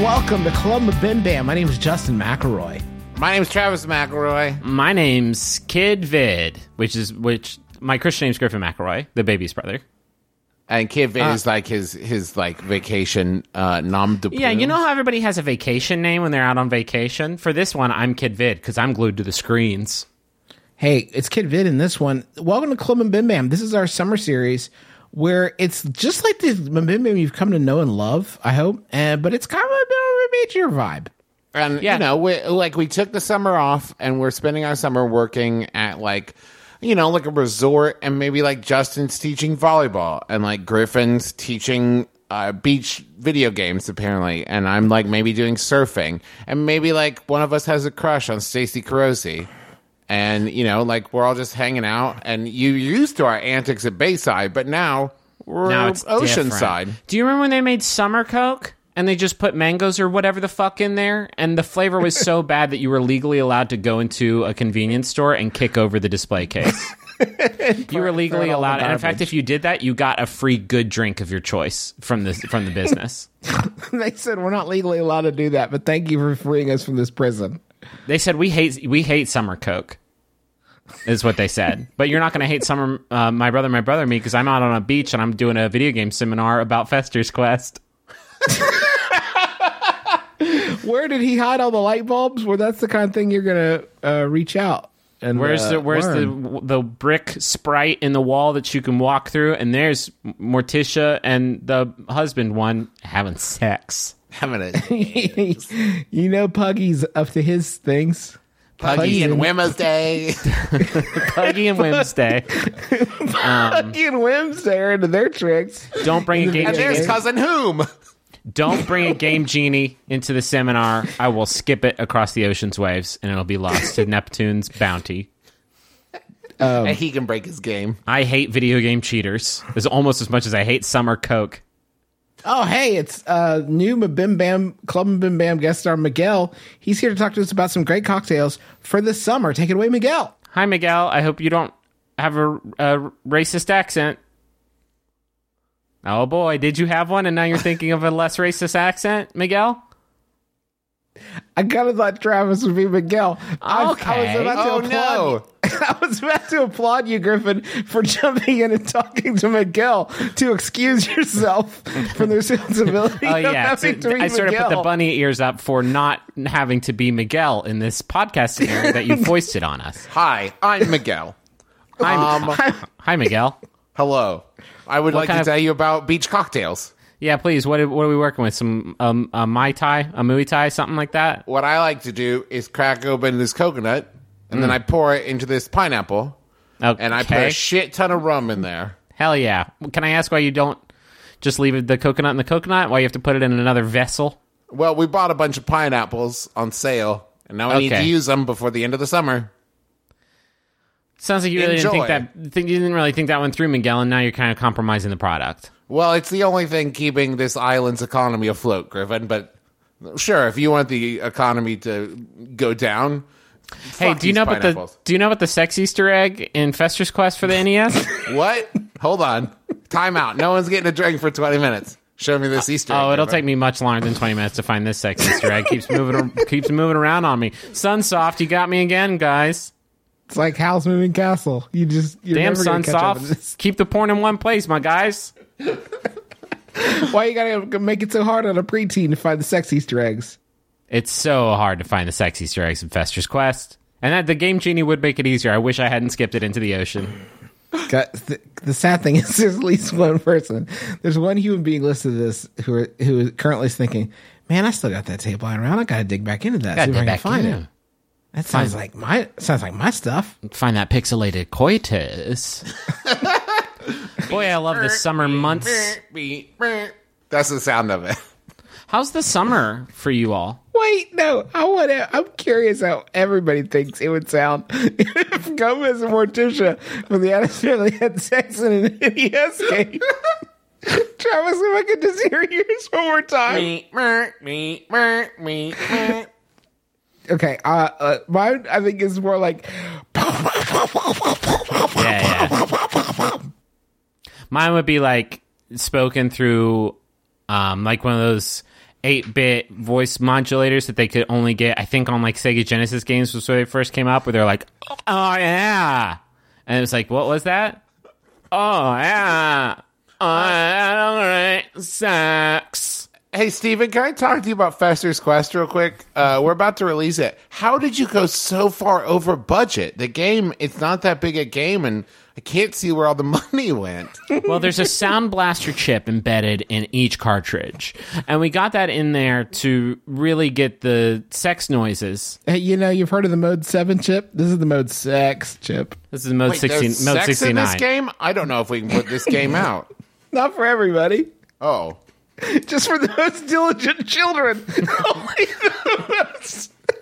welcome to Columba Bim Bam. My name is Justin McElroy. My name's Travis McElroy. My name's Kid Vid, which is which. My Christian name's Griffin McElroy, the baby's brother. And Kid Vid is like his his like vacation uh nom de Yeah, you know how everybody has a vacation name when they're out on vacation. For this one, I'm Kid Vid because I'm glued to the screens. Hey, it's Kid Vid in this one. Welcome to Columba Bim Bam. This is our summer series where it's just like the Bim you've come to know and love, I hope, and, but it's kind of a bit of a major vibe. And Yeah. you know, we, like we took the summer off, and we're spending our summer working at like, you know, like a resort, and maybe like Justin's teaching volleyball, and like Griffin's teaching uh, beach video games apparently, and I'm like maybe doing surfing, and maybe like one of us has a crush on Stacey Carosi. And you know, like we're all just hanging out, and you used to our antics at Bayside, but now we're Now it's Oceanside. different. Do you remember when they made Summer Coke and they just put mangoes or whatever the fuck in there, and the flavor was so bad that you were legally allowed to go into a convenience store and kick over the display case. you were legally all the allowed, and in fact, if you did that, you got a free good drink of your choice from the from the business. they said we're not legally allowed to do that, but thank you for freeing us from this prison. They said we hate we hate summer coke. Is what they said, but you're not going to hate summer. Uh, my brother, my brother, me, because I'm out on a beach and I'm doing a video game seminar about Fester's Quest. Where did he hide all the light bulbs? Well, that's the kind of thing you're gonna uh, reach out. And Where's uh, the Where's learn. the the brick sprite in the wall that you can walk through? And there's Morticia and the husband one having sex. Having it. you know Puggy's up to his things. Puggy and Wednesday. Puggy and Wednesday. Puggy and Wednesday are into their tricks. Don't bring a game. and there's Genie. cousin Whom. Don't bring a game genie into the seminar. I will skip it across the ocean's waves, and it'll be lost to Neptune's bounty. Um, and he can break his game. I hate video game cheaters. It's almost as much as I hate summer coke. Oh, hey, it's uh, new Bim Bam Club Bim Bam guest star Miguel. He's here to talk to us about some great cocktails for the summer. Take it away, Miguel. Hi, Miguel. I hope you don't have a, a racist accent. Oh boy, did you have one, and now you're thinking of a less racist accent, Miguel? I kind of thought Travis would be Miguel. I, I Okay. was about to Oh, applaud. no. I was about to applaud you, Griffin, for jumping in and talking to Miguel to excuse yourself from the responsibility Oh of yeah, having So to be I sort of put the bunny ears up for not having to be Miguel in this podcast scenario that you foisted on us. Hi, I'm Miguel. Hi, Um, hi, Miguel. hello. I would like to of- tell you about beach cocktails. Yeah, please. What are, what are we working with? Some um, a mai tai, a muay thai, something like that. What I like to do is crack open this coconut, and then mm. I pour it into this pineapple, Okay. and I put a shit ton of rum in there. Hell yeah! Can I ask why you don't just leave the coconut in the coconut? Why you have to put it in another vessel? Well, we bought a bunch of pineapples on sale, and now we need to Okay. use them before the end of the summer. Sounds like you really didn't think that. Think, you didn't really think that one through, Miguel, and now you're kind of compromising the product. Well, it's the only thing keeping this island's economy afloat, Griffin. But sure, if you want the economy to go down, Hey, do you know about the. Do you know about the sex Easter egg in Fester's Quest for the NES? What? Hold on. Time out. No one's getting a drink for 20 minutes. Show me this Easter egg. oh, it'll take me much longer than twenty minutes to find this sex Easter egg. keeps moving, keeps moving around on me. Sunsoft, you got me again, guys. It's like Howl's Moving Castle. You just you're Damn, never gonna catch up Sunsoft, keep the porn in one place, my guys. Why you gotta make it so hard on a preteen to find the sex Easter eggs? It's so hard to find the sexy Easter eggs in Fester's Quest. And that the game genie would make it easier. I wish I hadn't skipped it into the ocean. Got, the, the sad thing is, there's at least one person. There's one human being listening to this who are, who is currently thinking, Man, I still got that tape lying around. I gotta dig back into that. Gotta see if I can find in. it. That sounds like my sounds like my stuff. Find that pixelated coitus. Boy, I love the summer months. That's the sound of it. How's the summer for you all? Wait, no, I want to. I'm curious how everybody thinks it would sound if Gomez and Morticia from the Addams Family had sex in an NES game. Travis, if I could just hear yours one more time. me me Okay, uh, uh, mine I think is more like Yeah, yeah. Mine would be like spoken through, um, like one of those eight-bit voice modulators that they could only get, I think, on like Sega Genesis games was when they first came out, where they're like, "Oh yeah," and it was like, "What was that?" Oh yeah, I don't sex. Hey, Steven, can I talk to you about Fester's Quest real quick? Uh, we're about to release it. How did you go so far over budget? The game, it's not that big a game, and I can't see where all the money went. Well, there's a Sound Blaster chip embedded in each cartridge, and we got that in there to really get the sex noises. Hey, you know, you've heard of the Mode Seven chip. This is the Mode Sex chip. This is the mode Wait, sixteen, mode sex sixty in this game? I don't know if we can put this game out. Not for everybody, Oh. just for the most diligent children.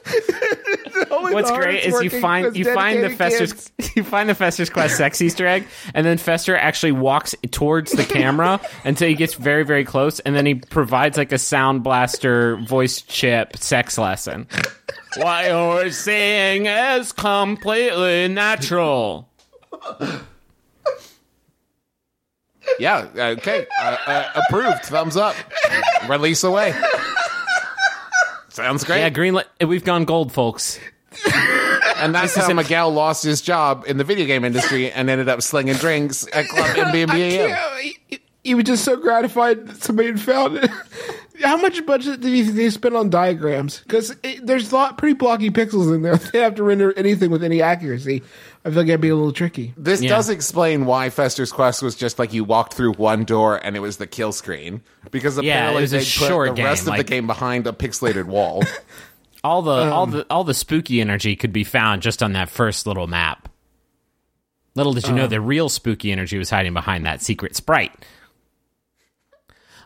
What's great is you find you find the Fester's kids. you find the Fester's Quest sex Easter egg, and then Fester actually walks towards the camera until he gets very very close, and then he provides like a Sound Blaster voice chip sex lesson. what you're saying is completely natural. Yeah, okay. Uh, uh, approved. Thumbs up. Release away. Sounds great. Yeah, greenlit. We've gone gold, folks. and that's how Miguel lost his job in the video game industry and ended up slinging drinks at Club he, he was just so gratified that somebody had found it. How much budget did you think they spent on diagrams? Because there's a lot pretty blocky pixels in there. They have to render anything with any accuracy. I feel like that'd be a little tricky. This Yeah. does explain why Fester's Quest was just like you walked through one door and it was the kill screen because apparently was a they put short the rest game, of like- the game behind a pixelated wall. All the all um, the all the spooky energy could be found just on that first little map. Little did you know um, the real spooky energy was hiding behind that secret sprite.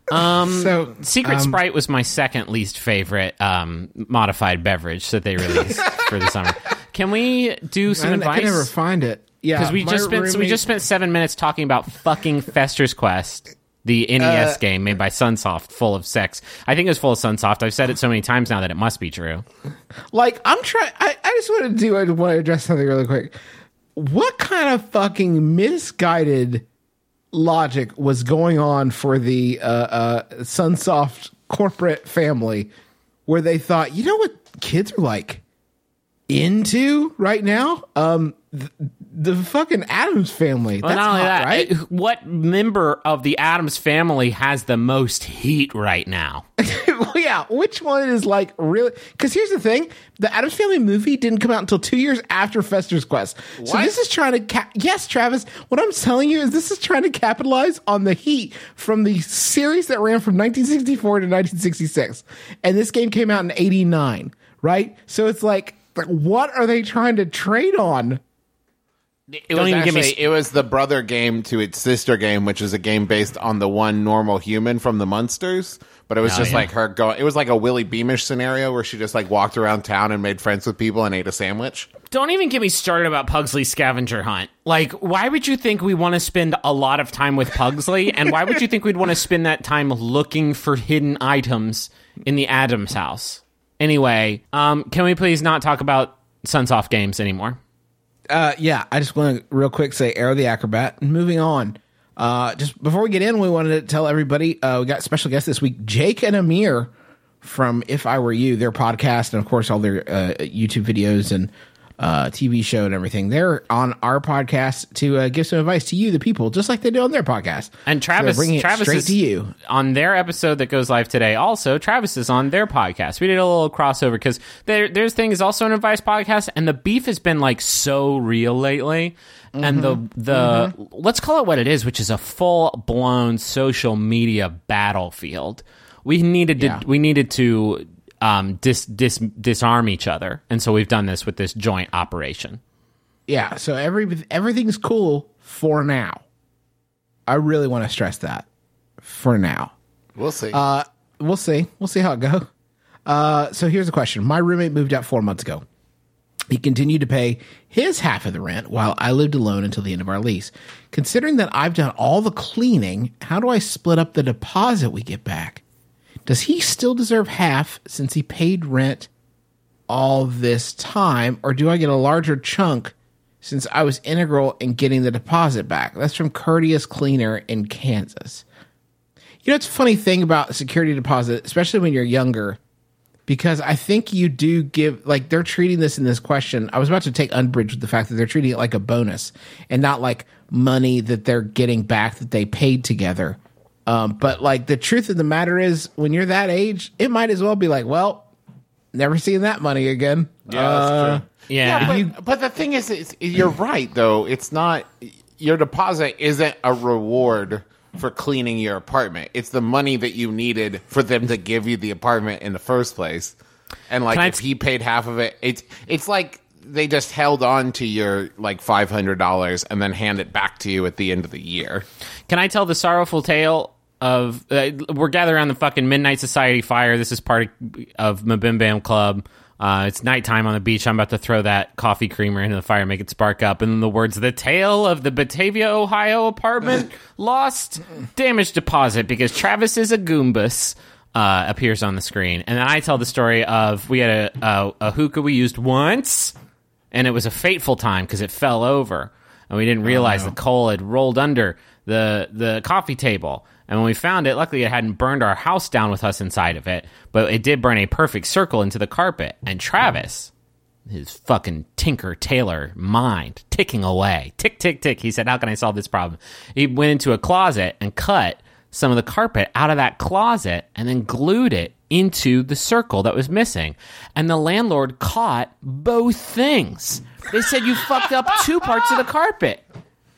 So Secret um, Sprite was my second least favorite um, modified beverage that they released for the summer. Can we do some don't- I can never find it. Yeah, Because we just spent so we just spent seven minutes talking about fucking Fester's Quest, the NES game made by Sunsoft, full of sex. I think it was full of Sunsoft. I've said it so many times now that it must be true. like I'm trying. I, I just want to do. I want to address something really quick. What kind of fucking misguided logic was going on for the uh, uh, Sunsoft corporate family, where they thought, you know what kids are like into right now? Um, the, the fucking Addams family. Well, That's not only hot, that, right? it- what member of the Addams family has the most heat right now? well, yeah, which one is like really? Because here's the thing: the Addams Family movie didn't come out until two years after Fester's Quest. So this is trying to, ca- yes, Travis. What I'm telling you is this is trying to capitalize on the heat from the series that ran from 1964 to 1966, and this game came out in '89, right? So it's like, like, what are they trying to trade on? It Don't was even give me actually- it was the brother game to its sister game, which is a game based on the one normal human from the Munsters. But it was Oh, just yeah. like her going. It was like a Willy Beamish scenario where she just like walked around town and made friends with people and ate a sandwich. Don't even get me started about Pugsley's scavenger hunt. Like, why would you think we want to spend a lot of time with Pugsley? and why would you think we'd want to spend that time looking for hidden items in the Addams house? Anyway, um, can we please not talk about Sunsoft games anymore? Uh, yeah, I just want to real quick say Aero the Acro-Bat. Moving on. Uh, just before we get in, we wanted to tell everybody uh, we got special guests this week, Jake and Amir from If I Were You, their podcast, and of course all their uh, YouTube videos and uh, TV show and everything. They're on our podcast to uh, give some advice to you, the people, just like they do on their podcast. And Travis, bringing Travis straight is to you. on their episode that goes live today. Also, Travis is on their podcast. We did a little crossover because there, there's thing is also an advice podcast, and the beef has been like so real lately. And the Mm-hmm. the let's call it what it is, which is a full blown social media battlefield We needed to Yeah. we needed to um, dis, dis, disarm each other, and so we've done this with this joint operation. Yeah, so every everything's cool for now. I really want to stress that for now. We'll see. Uh, we'll see. We'll see how it goes. Uh, so here's a question: My roommate moved out four months ago. He continued to pay his half of the rent while I lived alone until the end of our lease. Considering that I've done all the cleaning, how do I split up the deposit we get back? Does he still deserve half since he paid rent all this time, or do I get a larger chunk since I was integral in getting the deposit back? That's from Courteous Cleaner in Kansas. You know, it's a funny thing about security deposit, especially when you're younger, because I think you do give, like, they're treating this in this question. I was about to take umbrage with the fact that they're treating it like a bonus and not like money that they're getting back that they paid together. Um, but, like, the truth of the matter is, when you're that age, it might as well be like, well, never seeing that money again. Yeah, that's true. Yeah, but, but the thing is, is, you're right though. It's not your deposit isn't a reward for cleaning your apartment. It's the money that you needed for them to give you the apartment in the first place. And like Can if t- he paid half of it, it's it's like they just held on to your like five hundred dollars and then hand it back to you at the end of the year. Can I tell the sorrowful tale of uh, we're gathered around the fucking Midnight Society fire. This is part of, of Mabim Bam Club. Uh, it's nighttime on the beach. I'm about to throw that coffee creamer into the fire, make it spark up. And then the words, the tale of the Batavia, Ohio apartment lost damage deposit because Travis is a Goombas. Uh, appears on the screen, and then I tell the story of we had a, a, a hookah we used once, and it was a fateful time because it fell over, and we didn't realize the oh, coal had rolled under the the coffee table. And when we found it, luckily it hadn't burned our house down with us inside of it, but it did burn a perfect circle into the carpet. And Travis, his fucking Tinker Tailor mind ticking away, tick tick tick. He said, "How can I solve this problem?" He went into a closet and cut some of the carpet out of that closet and then glued it into the circle that was missing. And the landlord caught both things. They said you fucked up two parts of the carpet.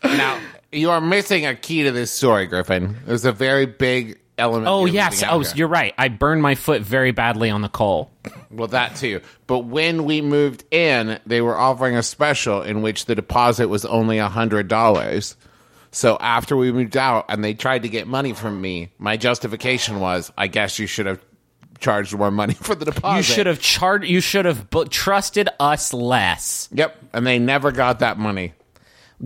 Now you are missing a key to this story, Griffin. There's a very big element. Oh yes, oh here. you're right. I burned my foot very badly on the coal. Well, that too. But when we moved in, they were offering a special in which the deposit was only a hundred dollars. So after we moved out and they tried to get money from me, my justification was, I guess you should have charged more money for the deposit. You should have charged. You should have bu- trusted us less. Yep. And they never got that money.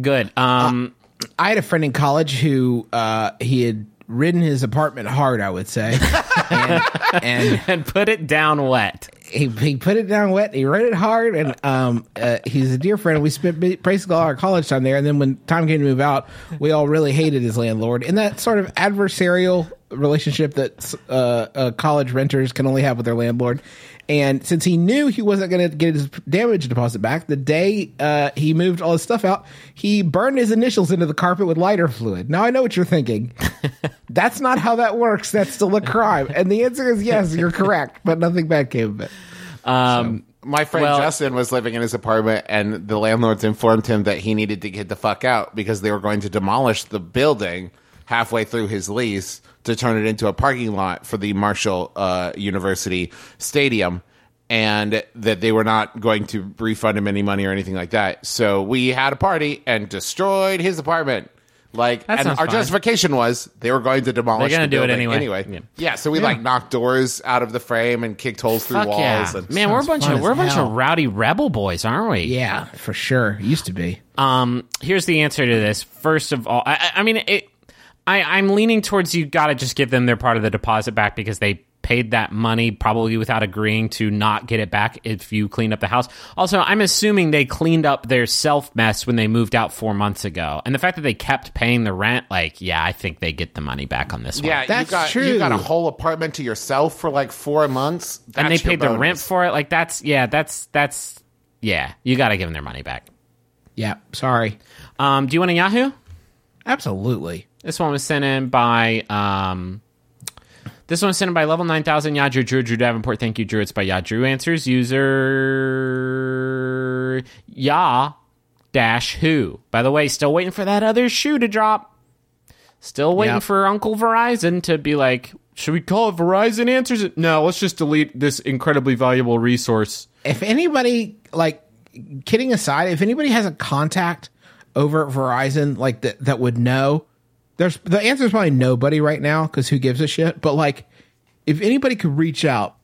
Good. Um. I had a friend in college who uh, he had ridden his apartment hard, I would say, and, and and put it down wet. he, he put it down wet. He rode it hard, and um, uh, he's a dear friend. We spent ba- basically all our college time there, and then when time came to move out, we all really hated his landlord. And that sort of adversarial relationship that uh, uh, college renters can only have with their landlord. And since he knew he wasn't going to get his damage deposit back, the day uh, he moved all his stuff out, he burned his initials into the carpet with lighter fluid. Now I know what you're thinking. That's not how that works. That's still a crime. And the answer is yes, you're correct, but nothing bad came of it. Um. My friend Well- Justin was living in his apartment, and the landlords informed him that he needed to get the fuck out because they were going to demolish the building halfway through his lease to turn it into a parking lot for the Marshall uh, University Stadium, and that they were not going to refund him any money or anything like that. So we had a party and destroyed his apartment. Like, That and our fine. justification was they were going to demolish. They're gonna the do it anyway. Anyway, Yeah. yeah. so we like knocked doors out of the frame and kicked holes through Fuck walls. yeah, And, man! We're a bunch of we're a bunch hell. of rowdy rebel boys, aren't we? Yeah, for sure. Used to be. Um, here's the answer to this. First of all, I, I I mean, it, I, I'm leaning towards you got to just give them their part of the deposit back because they paid that money probably without agreeing to not get it back if you cleaned up the house. Also, I'm assuming they cleaned up their self mess when they moved out four months ago, and the fact that they kept paying the rent, like, yeah, I think they get the money back on this one. Yeah, That's you got true. you got a whole apartment to yourself for like four months, and they That's your paid the rent for it. Like, that's yeah, that's that's yeah, you got to give them their money back. Yeah, sorry. Um, do you want a Yahoo? Absolutely. This one was sent in by um this one was sent in by level 9000 Yahoo Drew Drew Davenport. Thank you, Drew. It's by Yahoo Answers. User Ya dash who. By the way, still waiting for that other shoe to drop. Still waiting Yep. for Uncle Verizon to be like, should we call it Verizon Answers? No, let's just delete this incredibly valuable resource. if anybody like kidding aside, if anybody has a contact over at Verizon like that that would know, there's the answer is probably nobody right now because who gives a shit. But like, if anybody could reach out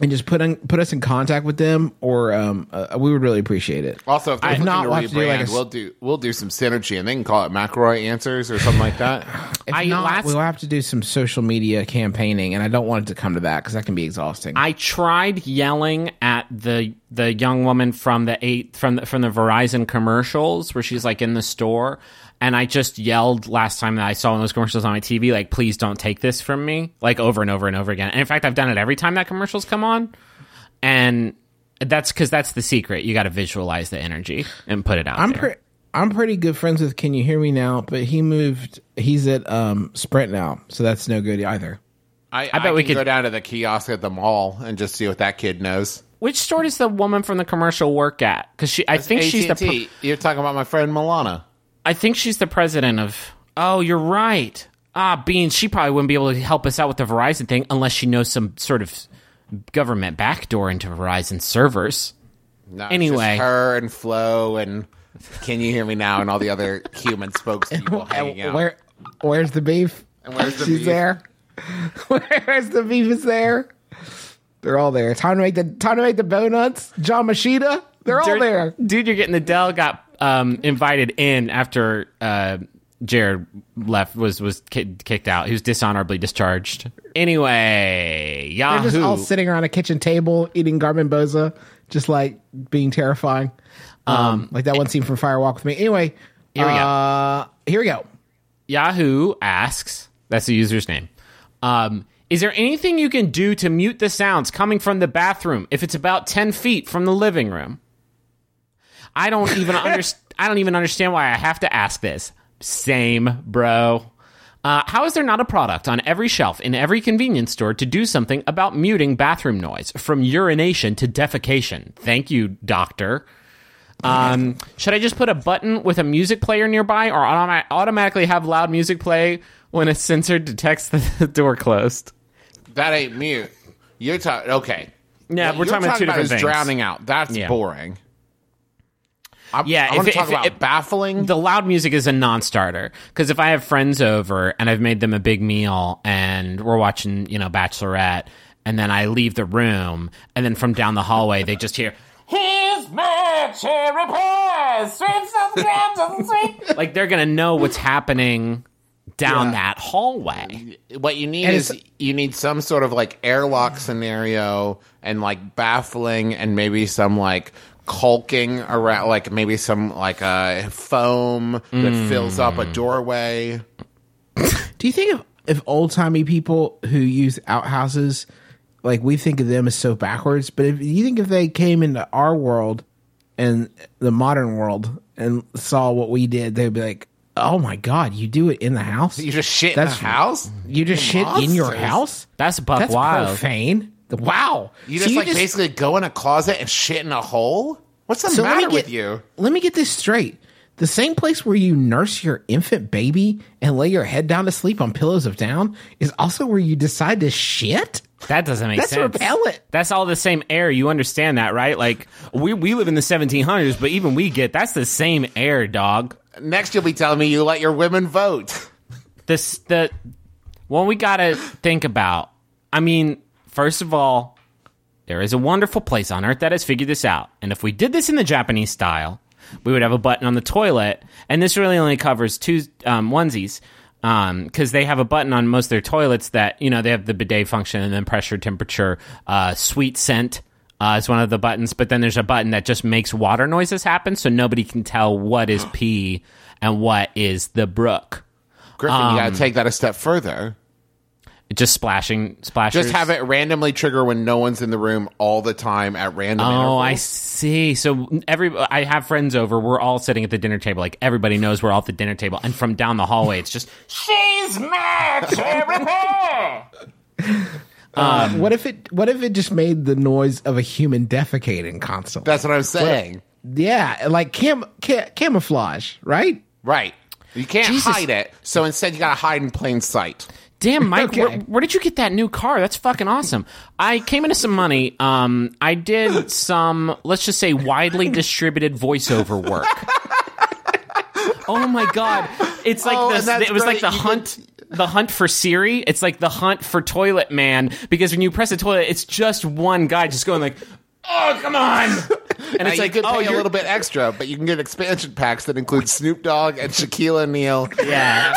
and just put in, put us in contact with them, or um, uh, we would really appreciate it. Also, if they're looking not, to we'll to do, like, a we'll do we'll do some synergy, and they can call it McElroy Answers or something like that. If I- not, last- we'll have to do some social media campaigning, and I don't want it to come to that because that can be exhausting. I tried yelling at the the young woman from the eight from the, from the Verizon commercials where she's like in the store, and I just yelled last time that I saw one of those commercials on my TV, like "Please don't take this from me," like over and over and over again. And in fact, I've done it every time that commercials come on, and that's because that's the secret. You got to visualize the energy and put it out I'm there. pretty. I'm pretty good friends with Can You Hear Me Now, but he moved. He's at um, Sprint now, so that's no good either. I, I bet we can could- go down to the kiosk at the mall and just see what that kid knows. Which store does the woman from the commercial work at? Because she, I think she's the. AT&T. You're talking about my friend Milana. I think she's the president of. Oh, you're right. Ah, Beans. She probably wouldn't be able to help us out with the Verizon thing unless she knows some sort of government backdoor into Verizon servers. No, Anyway. just her and Flo and Can you hear me now? And all the other human spokespeople hanging out. Where, where's the beef? And where's the She's beef? there. Where's the beef? Is there? They're all there. Time to make the time to make the donuts. John Machida. They're all Dude- there. Dude, you're getting the Dell got um, invited in after uh, Jared left was was ki- kicked out. He was dishonorably discharged. Anyway, They're just all sitting around a kitchen table eating garmonbozia, just like being terrifying. Um, like that one scene from Fire Walk with Me. Anyway, Here we go. uh, Here we go. Yahoo asks, that's the user's name. Um, is there anything you can do to mute the sounds coming from the bathroom if it's about 10 feet from the living room? I don't even understand. I don't even understand why I have to ask this. Same, bro. Uh, how is there not a product on every shelf in every convenience store to do something about muting bathroom noise from urination to defecation? Thank you, doctor. Um, should I just put a button with a music player nearby or automa- automatically have loud music play when a sensor detects the door closed? That ain't mute. You're talking. Okay. Yeah, we're you're talking about two different is things. drowning out. That's Yeah. boring. I'm, Yeah, I want if to it- talk if about if- baffling. The loud music is a non-starter because if I have friends over and I've made them a big meal and we're watching, you know, Bachelorette, and then I leave the room, and then from down the hallway they just hear. Here's my cherry pie, sweet some grams of sweet. Like they're gonna know what's happening down Yeah. that hallway. what you need And is you need some sort of like airlock scenario and like baffling and maybe some like caulking around like maybe some like uh foam that fills up Mm. a doorway Do you think if, if old timey people who use outhouses, like we think of them as so backwards, but if you think if they came into our world and the modern world and saw what we did, they'd be like, "Oh my god, you do it in the house? you just shit That's- in the house You just shit in your monsters. house? That's buck That's wild. profane. Wow, you So just like basically go in a closet and shit in a hole what's the So let me matter get- with you Let me get this straight. The same place where you nurse your infant baby and lay your head down to sleep on pillows of down is also where you decide to shit. That doesn't make sense. That's sense. repellent. That's all the same air. You understand that, right? Like we we live in the 1700s, but even we get that's the same air, dog. next you'll be telling me you let your women vote This the one we gotta think about. I mean, first of all, there is a wonderful place on earth that has figured this out, and if we did this in the Japanese style, we would have a button on the toilet, and this really only covers two um, onesies. Because they have a button on most of their toilets that you know they have the bidet function and then pressure, temperature, uh, sweet scent uh, is one of the buttons. But then there's a button that just makes water noises happen, so nobody can tell what is pee and what is the brook. griffin you Um, gotta take that a step further just splashing, splashers. just have it randomly trigger when no one's in the room all the time at random Oh, I see. So every I have friends over. We're all sitting at the dinner table. Like everybody knows we're all at the dinner table, and from down the hallway, it's just she's mad, cherry pie." Uh, um, what if it? What if it just made the noise of a human defecating constantly? that's what i'm saying yeah, like cam, ca- camouflage, right? Right. You can't Jesus. hide it. So instead, you got to hide in plain sight. Damn, Mike, Okay. where, where did you get that new car? That's fucking awesome. I came into some money. Um, I did some, let's just say, widely distributed voiceover work. Oh my god, it's like Oh, this. It was like the You hunt. The hunt for Siri. It's like the hunt for Toilet Man because when you press the toilet, it's just one guy just going like, "Oh, come on!" And Now, it's like, could "Oh, pay a you're little bit extra, but you can get expansion packs that include Snoop Dogg and Shaquille O'Neal. Yeah.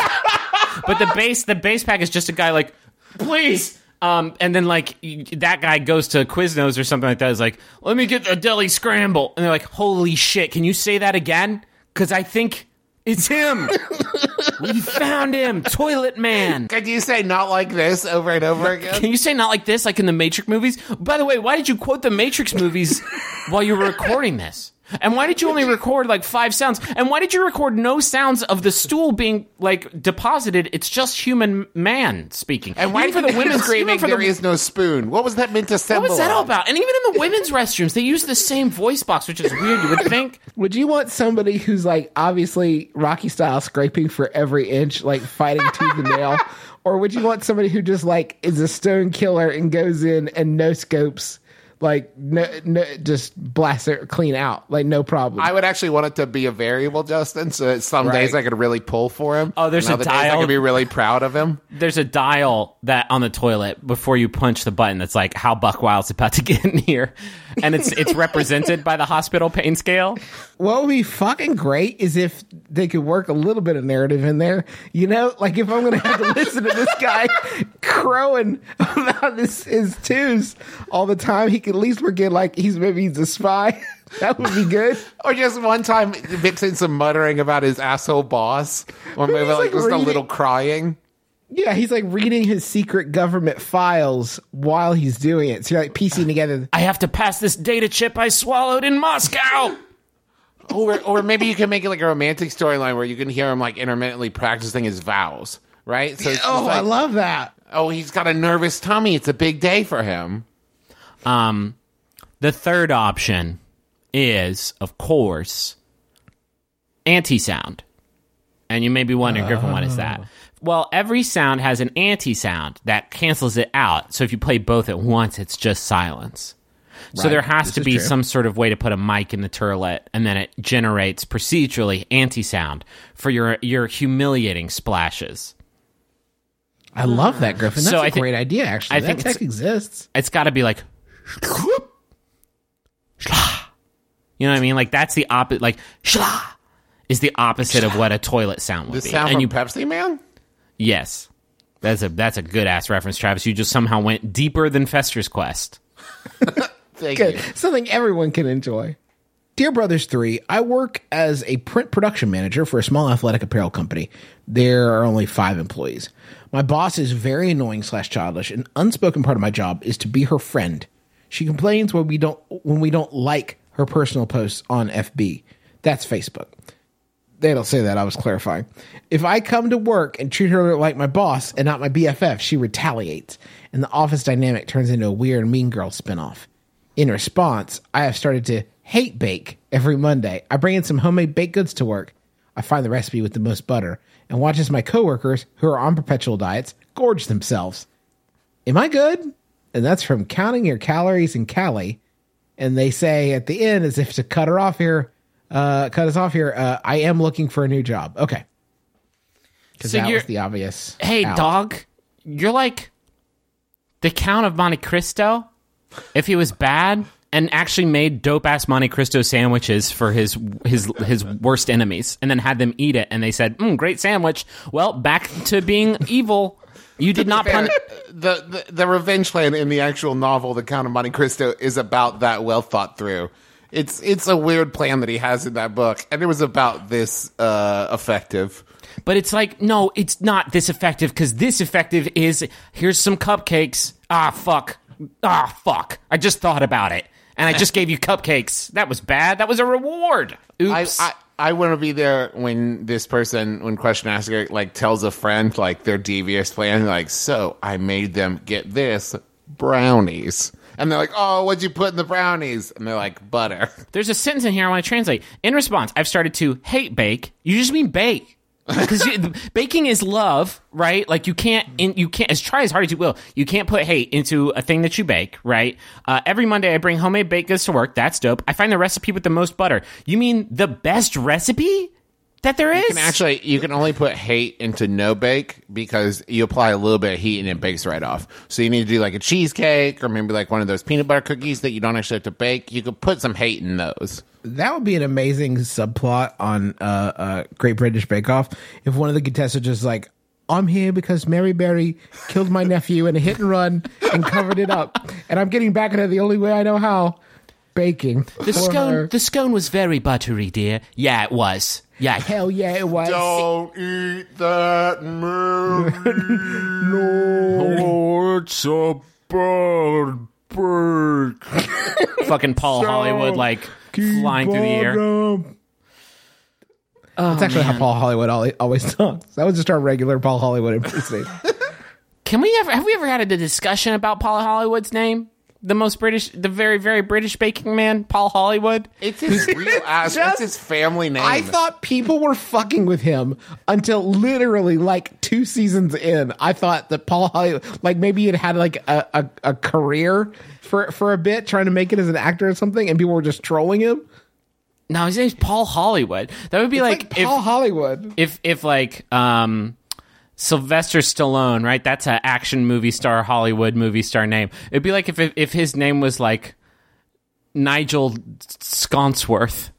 But the base the base pack is just a guy like, please. Um, and then like that guy goes to Quiznos or something like that. Is like, let me get a deli scramble, and they're like, holy shit, can you say that again? Because I think it's him. we found him, Toilet Man. Could you say not like this over and over again? Can you say not like this, like in the Matrix movies? By the way, why did you quote the Matrix movies while you were recording this? And why did you only record like five sounds? And why did you record no sounds of the stool being like deposited? It's just human man speaking. And why Even for the women even screaming for there the, is no spoon? What was that meant to say? What was that all about? And even in the women's restrooms, they use the same voice box, which is weird. You would think. Would you want somebody who's like obviously Rocky style scraping for every inch, like fighting tooth and nail? Or would you want somebody who just like is a stone killer and goes in and no scopes, like no, no just blast it clean out, like no problem? I would actually want it to be a variable, Justin. So some days I could really pull for him. Oh, there's and a dial days I could be really proud of him. There's a dial that on the toilet before you punch the button. That's like how Buck Wild's about to get in here, and it's it's represented by the hospital pain scale. what would be fucking great is if they could work a little bit of narrative in there. You know, like if I'm going to have to listen to this guy crowing about his, his twos all the time, he could at least we're getting like he's maybe he's a spy. that would be good. Or just one time mix in some muttering about his asshole boss. Or maybe like, like just a little crying. Yeah, he's like reading his secret government files while he's doing it. So you're like piecing together. I have to pass this data chip I swallowed in Moscow. Or, or maybe you can make it like a romantic storyline where you can hear him like intermittently practicing his vows, right? So it's oh, just Oh, I love that. oh, he's got a nervous tummy. It's a big day for him. Um, the third option is, of course, anti-sound. And you may be wondering, Griffin, what is that? Well, every sound has an anti-sound that cancels it out. So if you play both at once, it's just silence. So there has This to be true. some sort of way to put a mic in the turlet, and then it generates procedurally anti-sound for your your humiliating splashes. I love that, Griffin. That's So a I thi- great idea, actually. I that think tech exists. it's got to be like you know what I mean? Like that's the opposite. Like shlah is the opposite of what a toilet sound would This be. sound and from you, Pepsi Man? yes, that's a that's a good ass reference, Travis. You just somehow went deeper than Fester's Quest. Thank Good. you. Something everyone can enjoy. Dear Brothers 3, I work as a print production manager for a small athletic apparel company. There are only five employees. My boss is very annoying slash childish. An unspoken part of my job is to be her friend. She complains when we don't when we don't like her personal posts on FB. That's Facebook. They don't say that. I was clarifying. If I come to work and treat her like my boss and not my BFF, she retaliates, and the office dynamic turns into a weird Mean Girl spinoff. In response, I have started to hate bake every Monday. I bring in some homemade baked goods to work. I find the recipe with the most butter and watch as my coworkers, who are on perpetual diets, gorge themselves. Am I good? And that's from counting your calories in Cali. And they say at the end, as if to cut her off here, uh, cut us off here. Uh, I am looking for a new job. Okay, because So that was the obvious. Hey, out. dog, you're like the Count of Monte Cristo. If he was bad and actually made dope ass Monte Cristo sandwiches for his his his worst enemies, and then had them eat it, and they said, mm, "Great sandwich." Well, back to being evil. You did not pun. the, the the revenge plan in the actual novel, The Count of Monte Cristo, is about that well thought through. It's it's a weird plan that he has in that book, and it was about this uh, effective. But it's like, no, it's not this effective because this effective is here's some cupcakes. Ah, fuck. Ah, fuck. I just thought about it. And I just gave you cupcakes. That was bad. That was a reward. Oops. I I want to be there when this person, when question asker, like tells a friend like their devious plan, like, so I made them get this brownies, and they're like, oh, what'd you put in the brownies? And they're like, butter. There's a sentence in here I want to translate. In response, I've started to hate bake. You just mean bake. Because baking is love, right? Like you can't, in, you can't. As try as hard as you will, you can't put hate into a thing that you bake, right? Uh, every Monday, I bring homemade baked goods to work. That's dope. I find the recipe with the most butter. You mean the best recipe that there is? You can actually you can only put hate into no bake because you apply a little bit of heat and it bakes right off. So you need to do like a cheesecake or maybe like one of those peanut butter cookies that you don't actually have to bake. You could put some hate in those. That would be an amazing subplot on uh, uh, Great British Bake Off if one of the contestants just like, I'm here because Mary Berry killed my nephew in a hit and run and covered it up, and I'm getting back at her the only way I know how, baking. the scone. her. The scone was very buttery, dear. Yeah, it was. Yeah, Hell yeah, it was. Don't eat that Oh, it's a bad break. fucking Paul Hollywood, like flying through the air. That's oh, actually how Paul Hollywood always, always talks. That was just our regular Paul Hollywood impersonation. Can we ever have we ever had a discussion about Paul Hollywood's name? The most British, the very very British baking man, Paul Hollywood. It's his real ass. That's his family name. I thought people were fucking with him until literally like two seasons in. I thought that Paul Hollywood, like maybe he had had like a, a, a career for for a bit trying to make it as an actor or something, and people were just trolling him. No, his name's Paul Hollywood. That would be Like, like, if Paul Hollywood. if if like um Sylvester Stallone, right? That's an action movie star, Hollywood movie star name. It'd be like if if his name was like Nigel Sconsworth.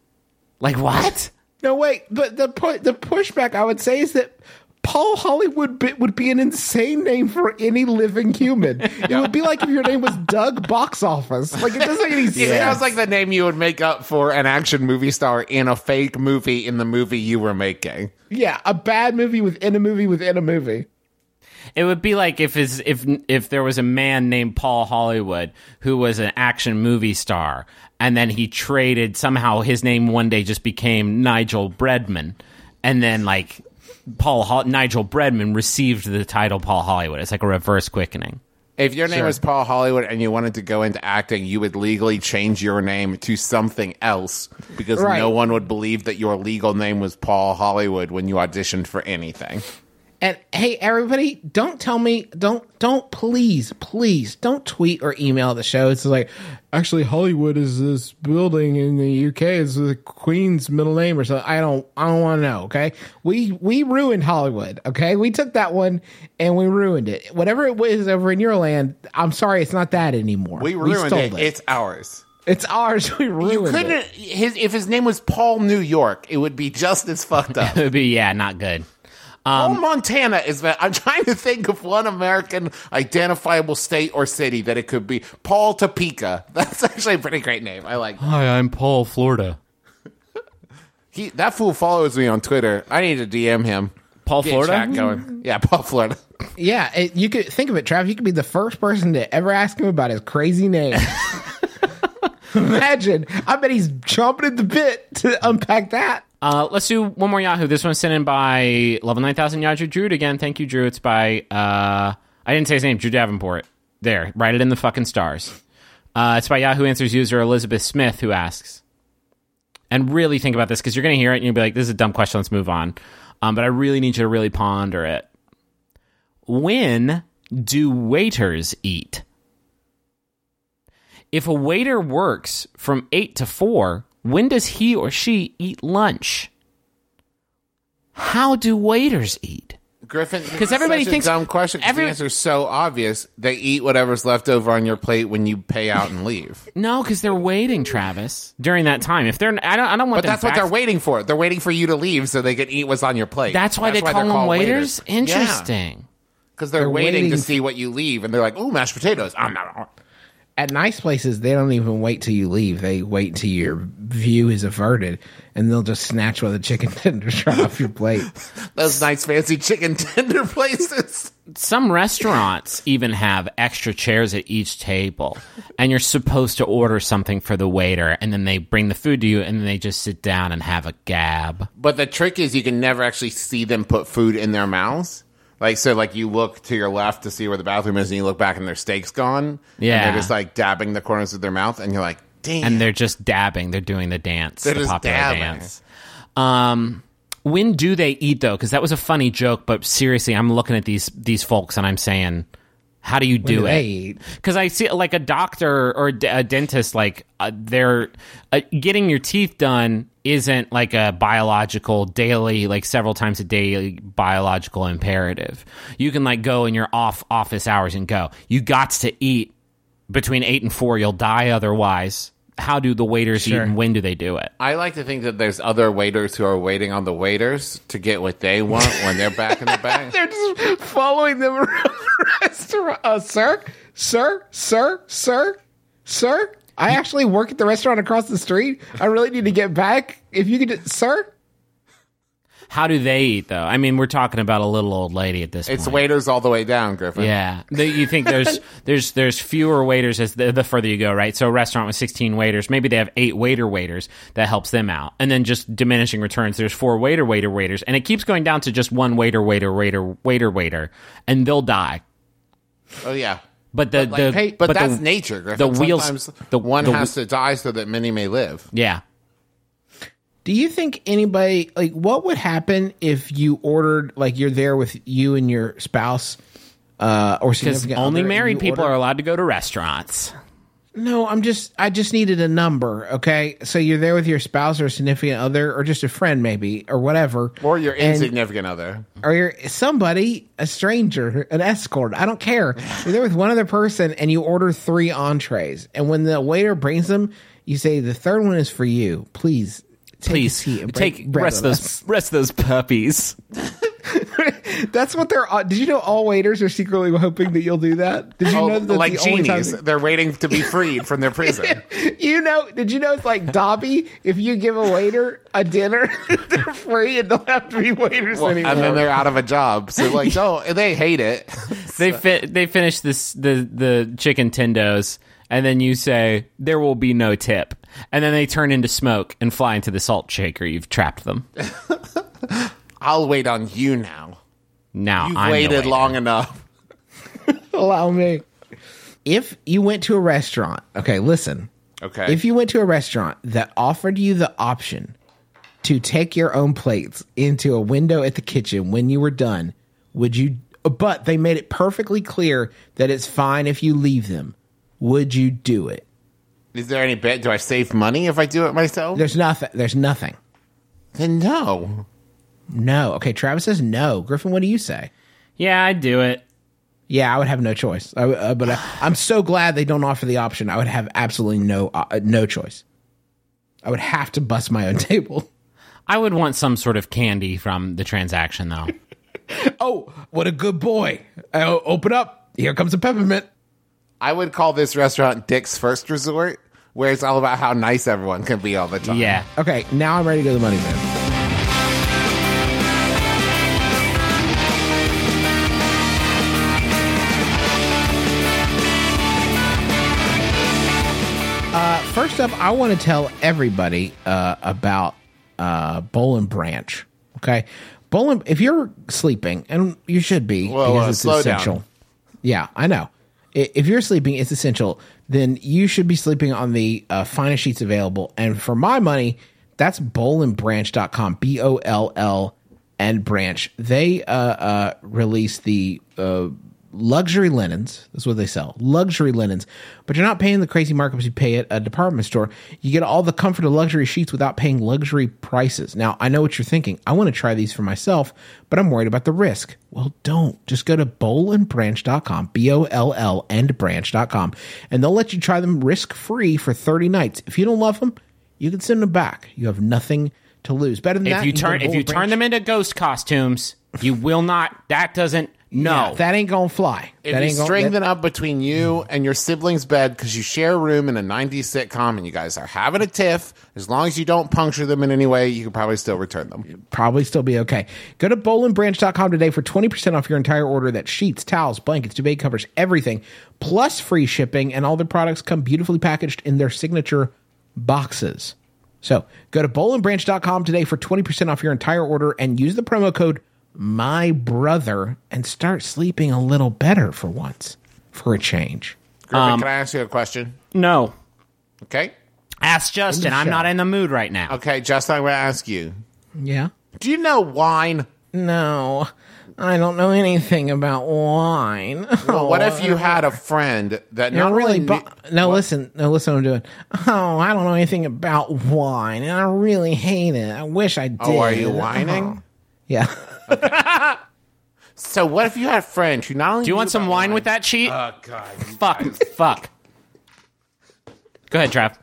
Like what? No, wait, but the pu- the pushback I would say is that Paul Hollywood bit would be an insane name for any living human. It would be like if your name was Doug Box Office. Like it doesn't make any sense. It sounds like the name you would make up for an action movie star in a fake movie in the movie you were making. yeah, a bad movie within a movie within a movie. It would be like if his if if there was a man named Paul Hollywood who was an action movie star, and then he traded somehow his name one day just became Nigel Bredman, and then like Paul Ho- Nigel Bredman received the title Paul Hollywood. It's like a reverse quickening. If your name was Paul Hollywood and you wanted to go into acting, you would legally change your name to something else because Right. no one would believe that your legal name was Paul Hollywood when you auditioned for anything. And hey, everybody, don't tell me, don't, don't, please, please, don't tweet or email the show. It's like, actually, Hollywood is this building in the UK. It's the Queen's middle name or something. I don't, I don't want to know. Okay, we we ruined Hollywood. Okay, we took that one and we ruined it. Whatever it was over in your land, I'm sorry, it's not that anymore. We ruined stole it. It's ours. It's ours. We ruined You it. couldn't. His if his name was Paul New York, it would be just as fucked up. It would be yeah, not good. Um, Paul Montana is that. I'm trying to think of one American identifiable state or city that it could be. Paul Topeka. That's actually a pretty great name. I like. that. Hi, I'm Paul, Florida. He that fool follows me on Twitter. I need to DM him. Paul Get Florida. chat going. Yeah, Paul Florida. Yeah, it, you could think of it, Trav. You could be the first person to ever ask him about his crazy name. Imagine. I bet he's chomping at the bit to unpack that. Uh, let's do one more Yahoo. This one's sent in by Level 9000 Yahoo Drew. Again, thank you, Drew. It's by, uh, I didn't say his name, Drew Davenport. There, write it in the fucking stars. Uh, it's by Yahoo Answers user Elizabeth Smith, who asks, and really think about this because you're going to hear it and you'll be like, this is a dumb question. Let's move on. Um, but I really need you to really ponder it. When do waiters eat? If a waiter works from 8 to 4, when does he or she eat lunch? How do waiters eat? Griffin, because everybody thinks- dumb question. every- the answer's so obvious. They eat whatever's left over on your plate when you pay out and leave. No, because they're waiting, Travis, during that time. If they're, I don't, I don't want. But that's what they're waiting for. They're waiting for you to leave so they can eat what's on your plate. That's why they call they're them called waiters. Interesting. Because they're, They're waiting, to see what you leave, and they're like, "Oh, mashed potatoes." I'm not. At nice places, they don't even wait till you leave. They wait till your view is averted, and they'll just snatch one of the chicken tenders right off your plate. Those nice fancy chicken tender places. Some restaurants even have extra chairs at each table, and you're supposed to order something for the waiter, and then they bring the food to you, and then they just sit down and have a gab. But the trick is, you can never actually see them put food in their mouths. Like so, like you look to your left to see where the bathroom is, and you look back, and their steak's gone. Yeah. and they're just like dabbing the corners of their mouth, and you're like, "Damn!" and they're just dabbing. They're doing the dance, They're the just popular dabbing. dance. Um, when do they eat though? Because that was a funny joke, but seriously, I'm looking at these these folks and I'm saying, how do you do do it? eat? Because I see like a doctor or a d- a dentist, like uh, they're uh, getting your teeth done isn't like a biological daily, like several times a day biological imperative. You can like go in your off office hours and go. You got to eat between eight and four. You'll die otherwise. How do the waiters Sure. eat and when do they do it? I like to think that there's other waiters who are waiting on the waiters to get what they want when they're back in the bank. They're just following them around the restaurant. Uh, sir, sir, sir, sir, sir. I actually work at the restaurant across the street. I really need to get back. If you could, just, sir. How do they eat though? I mean, we're talking about a little old lady at this point. It's point. waiters all the way down, Griffin. Yeah, The- you think there's there's there's fewer waiters as the, the further you go, right? So a restaurant with 16 waiters, maybe they have eight waiter waiters that helps them out, and then just diminishing returns. There's four waiter waiter waiters, and it keeps going down to just one waiter waiter waiter waiter waiter, and they'll die. Oh yeah. But the Like, the hey, but, that's the, nature, Griffin. the wheels- Sometimes the- one the- has to die so that many may live. yeah. Do you think anybody like what would happen if you ordered like you're there with you and your spouse uh, or Because significant only other, married people order- are allowed to go to restaurants. No, I'm just I just needed a number. Okay, so you're there with your spouse or significant other or just a friend maybe or whatever, Or your And- insignificant other. or you're somebody, a stranger, an escort. I don't care. You're there with one other person and you order three entrees, and when the waiter brings them, you say the third one is for you. Please. Take Please seat and break take rest with those rest those puppies. That's what they're. uh, Did you know all waiters are secretly hoping that you'll do that? Did you Oh, know that like the only time genies, they're waiting to be freed from their prison. you know? Did you know it's like Dobby? If you give a waiter a dinner, they're free and don't have to be waiters anymore. and then they're out of a job. So like, no, they hate it. they fi- they finish this the the chicken tendos and then you say there will be no tip and then they turn into smoke and fly into the salt shaker you've trapped them I'll wait on you now. now You've I'm waited long enough. Allow me. If you went to a restaurant, okay, listen. Okay. If you went to a restaurant that offered you the option to take your own plates into a window at the kitchen when you were done, would you? But they made it perfectly clear that it's fine if you leave them. Would you do it? Is there any bet? Do I save money if I do it myself? There's nothing. There's nothing. Then no. No. Okay, Travis says no. Griffin, what do you say? yeah I'd do it Yeah, I would have no choice. I, uh, but I, I'm so glad they don't offer the option. I would have absolutely no uh, no choice. I would have to bust my own table. I would want some sort of candy from the transaction though Oh, what a good boy! Uh, open up. Here comes a peppermint. I would call this restaurant Dick's First Resort, where it's all about how nice everyone can be all the time. yeah Okay, now I'm ready to go to the money man. Uh, first up, I want to tell everybody uh, about uh, Bowl and Branch. Okay, Bowl and if you're sleeping, and you should be Whoa, because whoa, it's slow down. essential. Yeah, I know. If you're sleeping, it's essential. Then you should be sleeping on the uh, finest sheets available. And for my money, that's bowlandbranch.com. B O L L and branch. They uh, uh, release the uh, luxury linens. That's what they sell. Luxury linens. But you're not paying the crazy markups you pay at a department store. You get all the comfort of luxury sheets without paying luxury prices. Now, I know what you're thinking. I want to try these for myself, but I'm worried about the risk. Well, don't. Just go to bowlandbranch.com, B O L L and branch.com, and they'll let you try them risk free for 30 nights. If you don't love them, you can send them back. You have nothing to lose. Better than that. if you turn if you and turn them into ghost costumes you will not that doesn't no Yeah, that ain't gonna fly. If that you ain't strengthen that- up between you mm. and your sibling's bed because you share a room in a 90s sitcom and you guys are having a tiff, as long as you don't puncture them in any way, you can probably still return them. probably still be okay. Go to bowlandbranch.com today for 20% off your entire order. That's sheets, towels, blankets, duvet covers, everything, plus free shipping, and all their products come beautifully packaged in their signature boxes. So go to bowlandbranch.com today for 20% off your entire order and use the promo code my brother and start sleeping a little better for once for a change. Griffin, um, can I ask you a question? no Okay. ask justin i'm show. not in the mood right now Okay, Justin, I'm going to ask you. Yeah. Do you know wine? No, I don't know anything about wine. Well, what if you had a friend that You're not really really bu- no. Listen, no. Listen, what I'm doing. Oh, I don't know anything about wine, and I really hate it. I wish I did. Oh, are you whining? Oh. Yeah. So what if you had a friend who not only Do you want some about wine with that cheat? Oh God! fuck. fuck. Go ahead, Trav.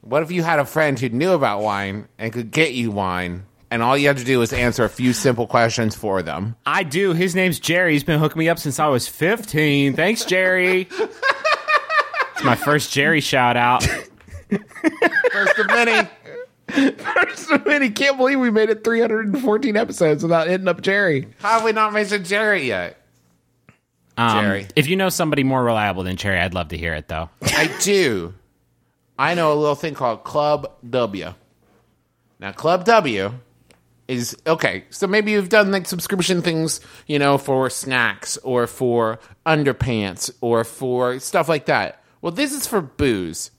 What if you had a friend who knew about wine and could get you wine, and all you had to do was answer a few simple questions for them? I do. His name's Jerry. He's been hooking me up since I was 15. Thanks, Jerry. it's my first Jerry shout out. First of many. So many. Can't believe we made it 314 episodes without hitting up Jerry. How have we not mentioned Jerry yet? Um, Jerry. If you know somebody more reliable than Jerry, I'd love to hear it, though. I do. I know a little thing called Club W. Now, Club W is okay. So maybe you've done like subscription things, you know, for snacks or for underpants or for stuff like that. Well, this is for booze,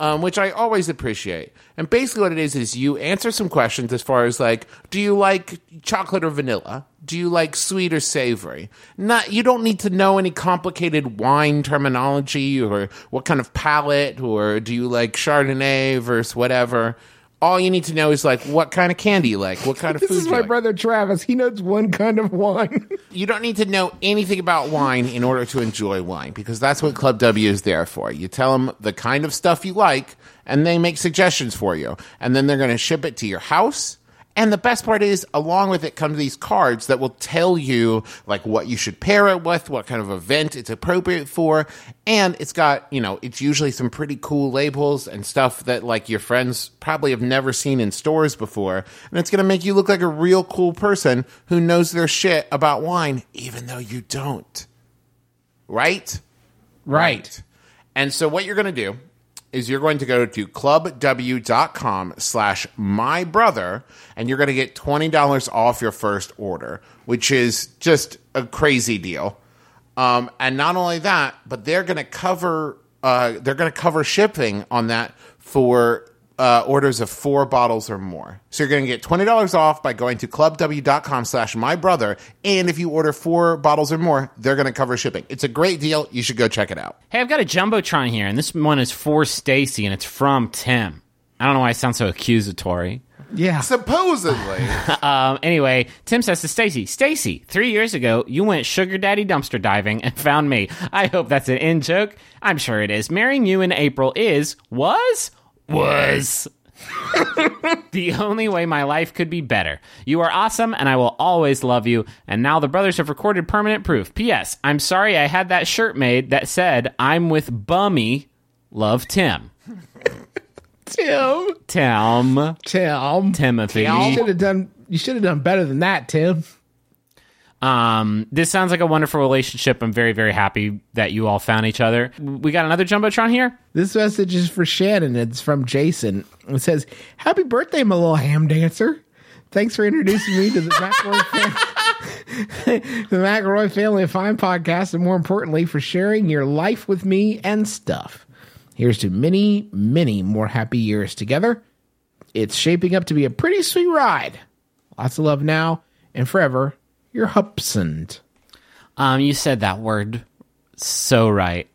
um, which I always appreciate. And basically, what it is is you answer some questions as far as like, do you like chocolate or vanilla? Do you like sweet or savory? Not you don't need to know any complicated wine terminology or what kind of palate or do you like Chardonnay versus whatever. All you need to know is like what kind of candy you like, what kind of This food is you my like. brother Travis. He knows one kind of wine. You don't need to know anything about wine in order to enjoy wine because that's what Club W is there for. You tell them the kind of stuff you like and they make suggestions for you. And then they're going to ship it to your house. And the best part is, along with it come these cards that will tell you like what you should pair it with, what kind of event it's appropriate for, and it's got you know it's usually some pretty cool labels and stuff that like your friends probably have never seen in stores before, and it's gonna make you look like a real cool person who knows their shit about wine, even though you don't, right? Right. And so what you're going to do is you're going to go to clubw.com slash my brother and you're going to get $20 off your first order, which is just a crazy deal. Um, and not only that, but they're going to cover uh, they're going to cover shipping on that for uh, orders of four bottles or more. So you're going to get twenty dollars off by going to clubw.com slash my brother. And if you order four bottles or more, they're going to cover shipping. It's a great deal. You should go check it out. Hey, I've got a Jumbotron here, and this one is for Stacey, and it's from Tim. I don't know why I sound so accusatory. Yeah. Supposedly. Um, anyway, Tim says to Stacey, Stacey, three years ago, you went sugar daddy dumpster diving and found me. I hope that's an in joke. I'm sure it is. Marrying you in April is, was, was. the only way my life could be better. You are awesome, and I will always love you. And now the brothers have recorded permanent proof. P.S. I'm sorry I had that shirt made that said, I'm with Bummy. Love Tim. Tim. Tim. Tim. Timothy. You should have done. You should have done better than that, Tim. Um, this sounds like a wonderful relationship. I'm very, very happy that you all found each other. We got another Jumbotron here. This message is for Shannon. It's from Jason. It says, "Happy birthday, my little ham dancer! Thanks for introducing me to the McElroy family, the McElroy Family of Fine podcast, and more importantly, for sharing your life with me and stuff. Here's to many, many more happy years together. It's shaping up to be a pretty sweet ride. Lots of love now and forever. Your Hubsand." Um, you said that word so right.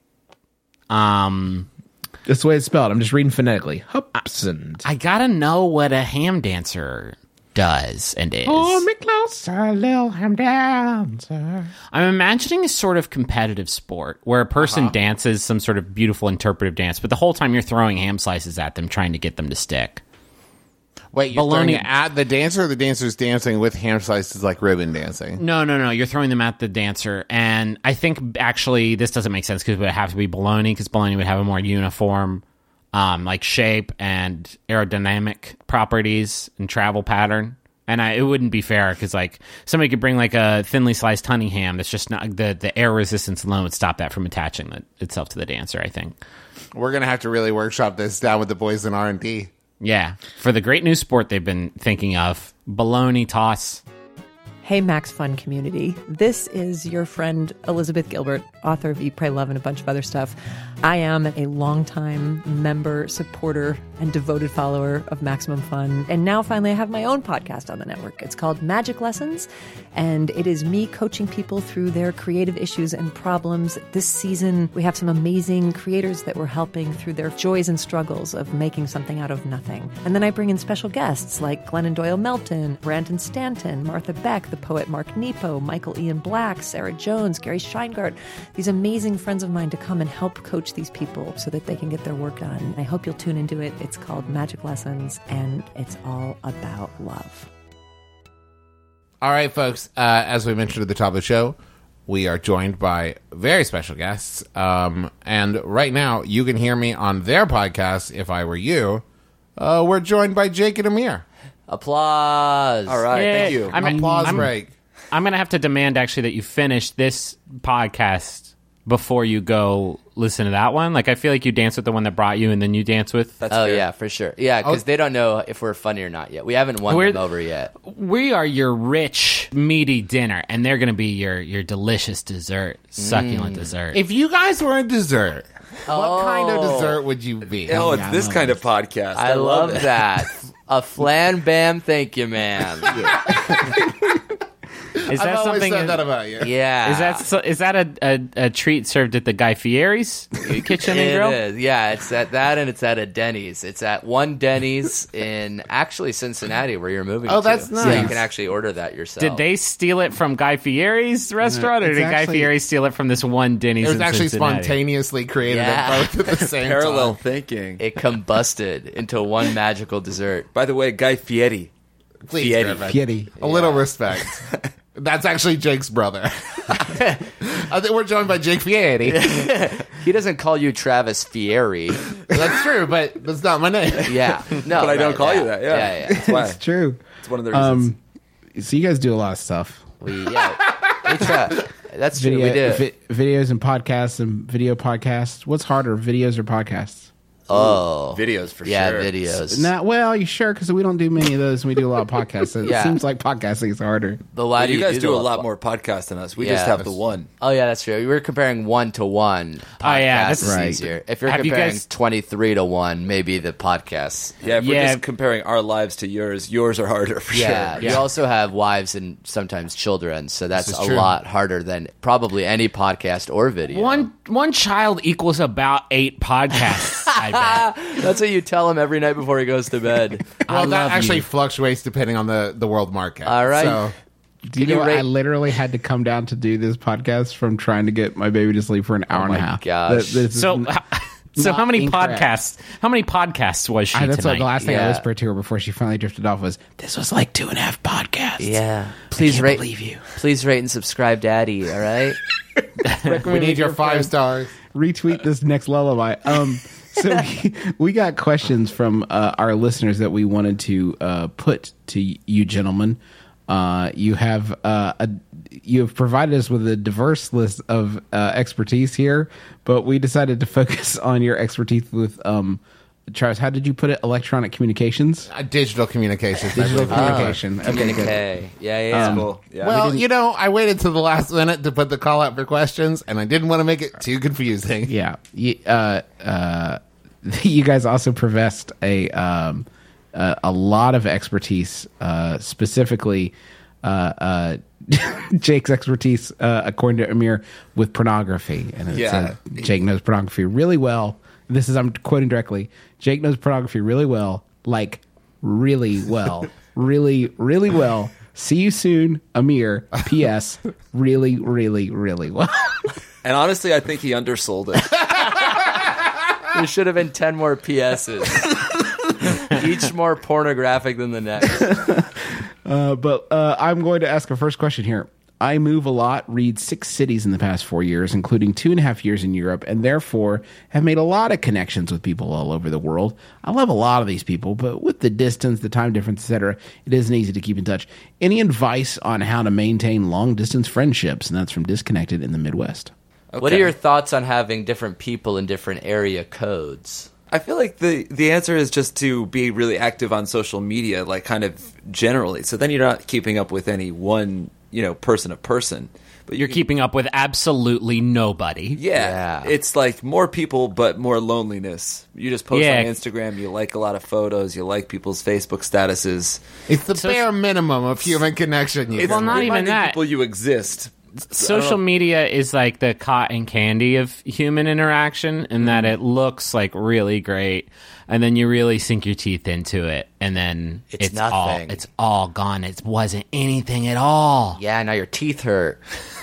Um, That's the way it's spelled. I'm just reading phonetically. Hubsand. I gotta know what a ham dancer does and is. Hold me closer, little ham dancer. I'm imagining a sort of competitive sport where a person dances some sort of beautiful interpretive dance, but the whole time you're throwing ham slices at them, trying to get them to stick. Wait, you're it at the dancer or the dancer's dancing with ham slices like ribbon dancing? No, no, no. You're throwing them at the dancer, and I think actually this doesn't make sense because it would have to be baloney because baloney would have a more uniform, um, like shape and aerodynamic properties and travel pattern. And I, it wouldn't be fair because like somebody could bring like a thinly sliced honey ham that's just not the the air resistance alone would stop that from attaching it, itself to the dancer. I think. We're going to have to really workshop this down with the boys in R&D. Yeah, for the great new sport they've been thinking of, baloney toss. Hey, Max Fun community. This is your friend Elizabeth Gilbert, author of Eat, Pray, Love, and a bunch of other stuff. I am a longtime member, supporter, and devoted follower of Maximum Fun. And now finally, I have my own podcast on the network. It's called Magic Lessons, and it is me coaching people through their creative issues and problems. This season, we have some amazing creators that we're helping through their joys and struggles of making something out of nothing. And then I bring in special guests like Glennon Doyle Melton, Brandon Stanton, Martha Beck, the poet Mark Nepo, Michael Ian Black, Sarah Jones, Gary Shteyngart, these amazing friends of mine to come and help coach these people so that they can get their work done. I hope you'll tune into it. It's called Magic Lessons, and it's all about love. All right, folks. Uh, as we mentioned at the top of the show, we are joined by very special guests. Um, and right now, you can hear me on their podcast. If I were you, uh, we're joined by Jake and Amir. Applause. All right, Yeah, thank you. I'm, Applause I'm, break. I'm gonna have to demand actually that you finish this podcast before you go listen to that one. Like I feel like you dance with the one that brought you, and then you dance with. That's Oh fair. yeah, for sure. Yeah, because Oh. they don't know if we're funny or not yet. We haven't won We're- them over yet. we are your rich, meaty dinner, and they're gonna be your your delicious dessert, succulent mm. dessert. If you guys were a dessert, what kind of Oh. dessert would you be? Oh, it's this kind this. of podcast. I, love it. that. A flan bam, thank you, man. is I've that always something? said that about you. Yeah, is that so, is that a, a, a treat served at the Guy Fieri's kitchen and grill? is. Yeah, it's at that and it's at a Denny's. It's at one Denny's in actually Cincinnati where you're moving Oh, to. that's So nice. you can actually order that yourself. Did they steal it from Guy Fieri's restaurant, or it's did Guy Fieri steal it from this one Denny's? It was in actually Cincinnati? spontaneously created Yeah. at both at the same time. Parallel time. thinking. It combusted into one magical dessert. By the way, Guy Fieri. Please, Fieri. Griffin. Kitty. A little respect. That's actually Jake's brother. I think we're joined by Jake Fieri. He doesn't call you Travis Fieri. That's true, but that's not my name. Yeah, no, But I don't right, call yeah. you that. Yeah, yeah, yeah. That's why. It's true. It's one of the reasons. Um, so you guys do a lot of stuff. We yeah, we try. That's true. We do. vi- videos and podcasts and video podcasts. What's harder, videos or podcasts? Oh, videos for sure. yeah, sure. videos. Not well. You sure? Because we don't do many of those. and We do a lot of podcasts. So Yeah. It seems like podcasting is harder. But why But do you guys do, do a lot po- more podcasts than us. We Yeah. just have the one. Oh yeah, that's true. We were comparing one to one. Oh, yeah, Podcast that's- is Right. easier. If you're Have you comparing guys- twenty three to one, maybe the podcast. Yeah, if we're Yeah. just comparing our lives to yours, yours are harder for Yeah, sure. you also have wives and sometimes children, so that's is a true. lot harder than probably any podcast or video. One one child equals about eight podcasts. I bet. That's what you tell him every night before he goes to bed. I Well, that love actually you. fluctuates depending on the, the world market. All right. So, Do you you know? rate- I literally had to come down to do this podcast from trying to get my baby to sleep for an hour and my a half. gosh. That- this is So, n- so not how many incorrect. podcasts? How many podcasts was she I, that's what tonight? the last thing I Yeah. whispered to her before she finally drifted off was, "This was like two and a half podcasts." Yeah, please can't rate. believe you. Please rate and subscribe, Daddy. All right. we need your five stars. retweet this next lullaby. Um, so we, we got questions from uh, our listeners that we wanted to uh, put to you gentlemen. Uh, you have uh, a you have provided us with a diverse list of uh, expertise here, but we decided to focus on your expertise with um, Travis. How did you put it? Electronic communications, Uh, digital communications. Digital believe. communication. Okay, good. Okay. Yeah, yeah. Cool. Yeah. Well, you know, I waited to the last minute to put the call out for questions, and I didn't want to make it too confusing. Yeah. You, uh, uh, you guys also professed a um, uh, a lot of expertise, uh, specifically uh, uh, Jake's expertise, uh, according to Amir, with pornography. And it Yeah. said Jake knows pornography really well. This is I'm quoting directly. Jake knows pornography really well, like really well, really, really well. See you soon, Amir. P.S. Really, really, really well. and honestly, I think he undersold it. There should have been 10 more PSs. Each more pornographic than the next. Uh, but uh, I'm going to ask a first question here. I move a lot, read six cities in the past four years, including two and a half years in Europe, and therefore have made a lot of connections with people all over the world. I love a lot of these people, but with the distance, the time difference, etc., it isn't easy to keep in touch. Any advice on how to maintain long distance friendships? And that's from Disconnected in the Midwest. What are your thoughts on having different people in different area codes? I feel like the the answer is just to be really active on social media, like kind of generally. So then you're not keeping up with any one, you know, person to person. But You're keeping up with absolutely nobody. Yeah, Yeah. it's like more people, but more loneliness. You just post Yeah. on Instagram, you like a lot of photos, you like people's Facebook statuses. It's the So- bare minimum of human connection. You It's Well, not even reminding that. people you exist. Social media is like the cotton candy of human interaction in that Mm-hmm. it looks like really great and then you really sink your teeth into it and then It's it's, all it's all gone it wasn't anything at all Yeah, now your teeth hurt.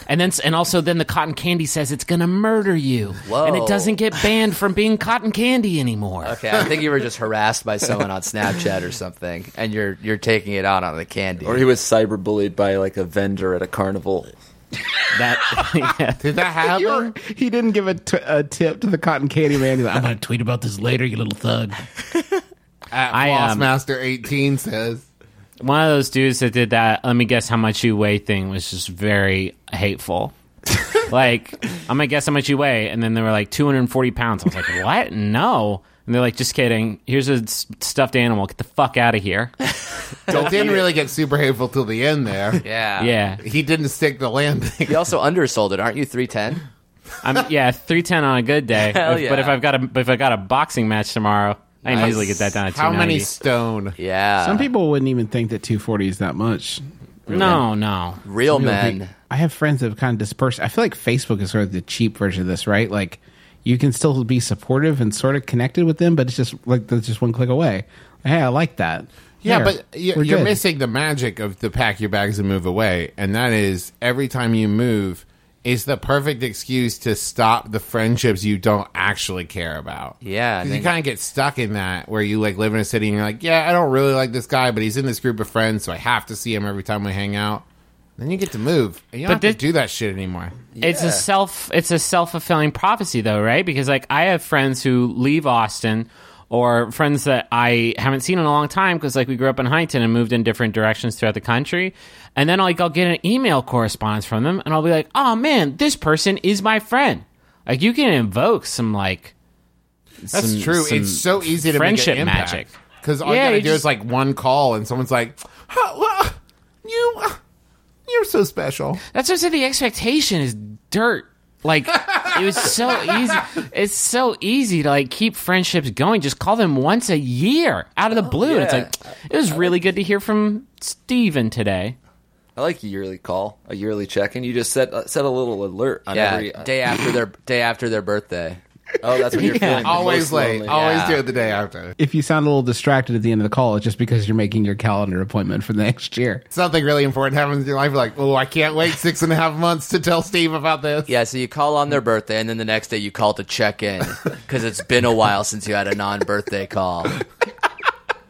and then and also then the cotton candy says it's gonna murder you Whoa. and it doesn't get banned from being cotton candy anymore Okay, I think you were just harassed by someone on Snapchat or something, and you're you're taking it out on the candy. Or he was cyberbullied by like a vendor at a carnival. That yeah. Did that happen? he didn't give a, t- a tip to the cotton candy man. He's like, I'm going to tweet about this later, you little thug. At I, um, Flossmaster18 says. one of those dudes that did that let me guess how much you weigh thing was just very hateful like i'm gonna guess how much you weigh and then they were like 240 pounds i was like what no and they're like just kidding here's a s- stuffed animal get the fuck out of here It didn't really get super hateful till the end there. yeah, yeah He didn't stick the landing. You also undersold it, aren't you? Three ten. i'm yeah 310 on a good day Hell If- but if i've got a if i got a boxing match tomorrow i can easily get that down to How 290 many stone? Yeah, Some people wouldn't even think that 240 is that much. no no real People men. think- I have friends that have kind of dispersed. I feel like Facebook is sort of the cheap version of this, right? Like you can still be supportive and sort of connected with them, but it's just like that's just one click away. Hey, I like that. Yeah, There, but you- we're you're missing the magic of the pack your bags and move away, and that is every time you move is the perfect excuse to stop the friendships you don't actually care about. Yeah, I 'Cause you kind of get stuck in that where you like live in a city and you're like, yeah, I don't really like this guy, but he's in this group of friends, so I have to see him every time we hang out. Then you get to move, and you don't But have to do that shit anymore. It's a self it's a self fulfilling prophecy though, right? Because like I have friends who leave Austin or friends that I haven't seen in a long time because like we grew up in Huntington and moved in different directions throughout the country. And then like I'll get an email correspondence from them and I'll be like, "Oh man, this person is my friend." Like you can invoke some like That's some- true. some It's so easy to friendship make an impact. magic. Because all Yeah, you you gotta do is like one call, and someone's like, "Huh, well, "You, uh, you're so special." That's what I said. The expectation is dirt. Like it was so easy. It's so easy to like keep friendships going. Just call them once a year out of the blue. And It's yeah. like it was really good to hear from Steven today. I like a yearly call, a yearly check, and you just set uh, set a little alert on Yeah, every. uh, day after their day after their birthday. Oh, that's when you're feeling Always most late. lonely. Always Yeah. do it the day after. If you sound a little distracted at the end of the call, it's just because you're making your calendar appointment for the next year. Something really important happens in your life. You're like, oh, I can't wait six and a half months to tell Steve about this. Yeah, so you call on their birthday, and then the next day you call to check in because it's been a while since you had a non-birthday call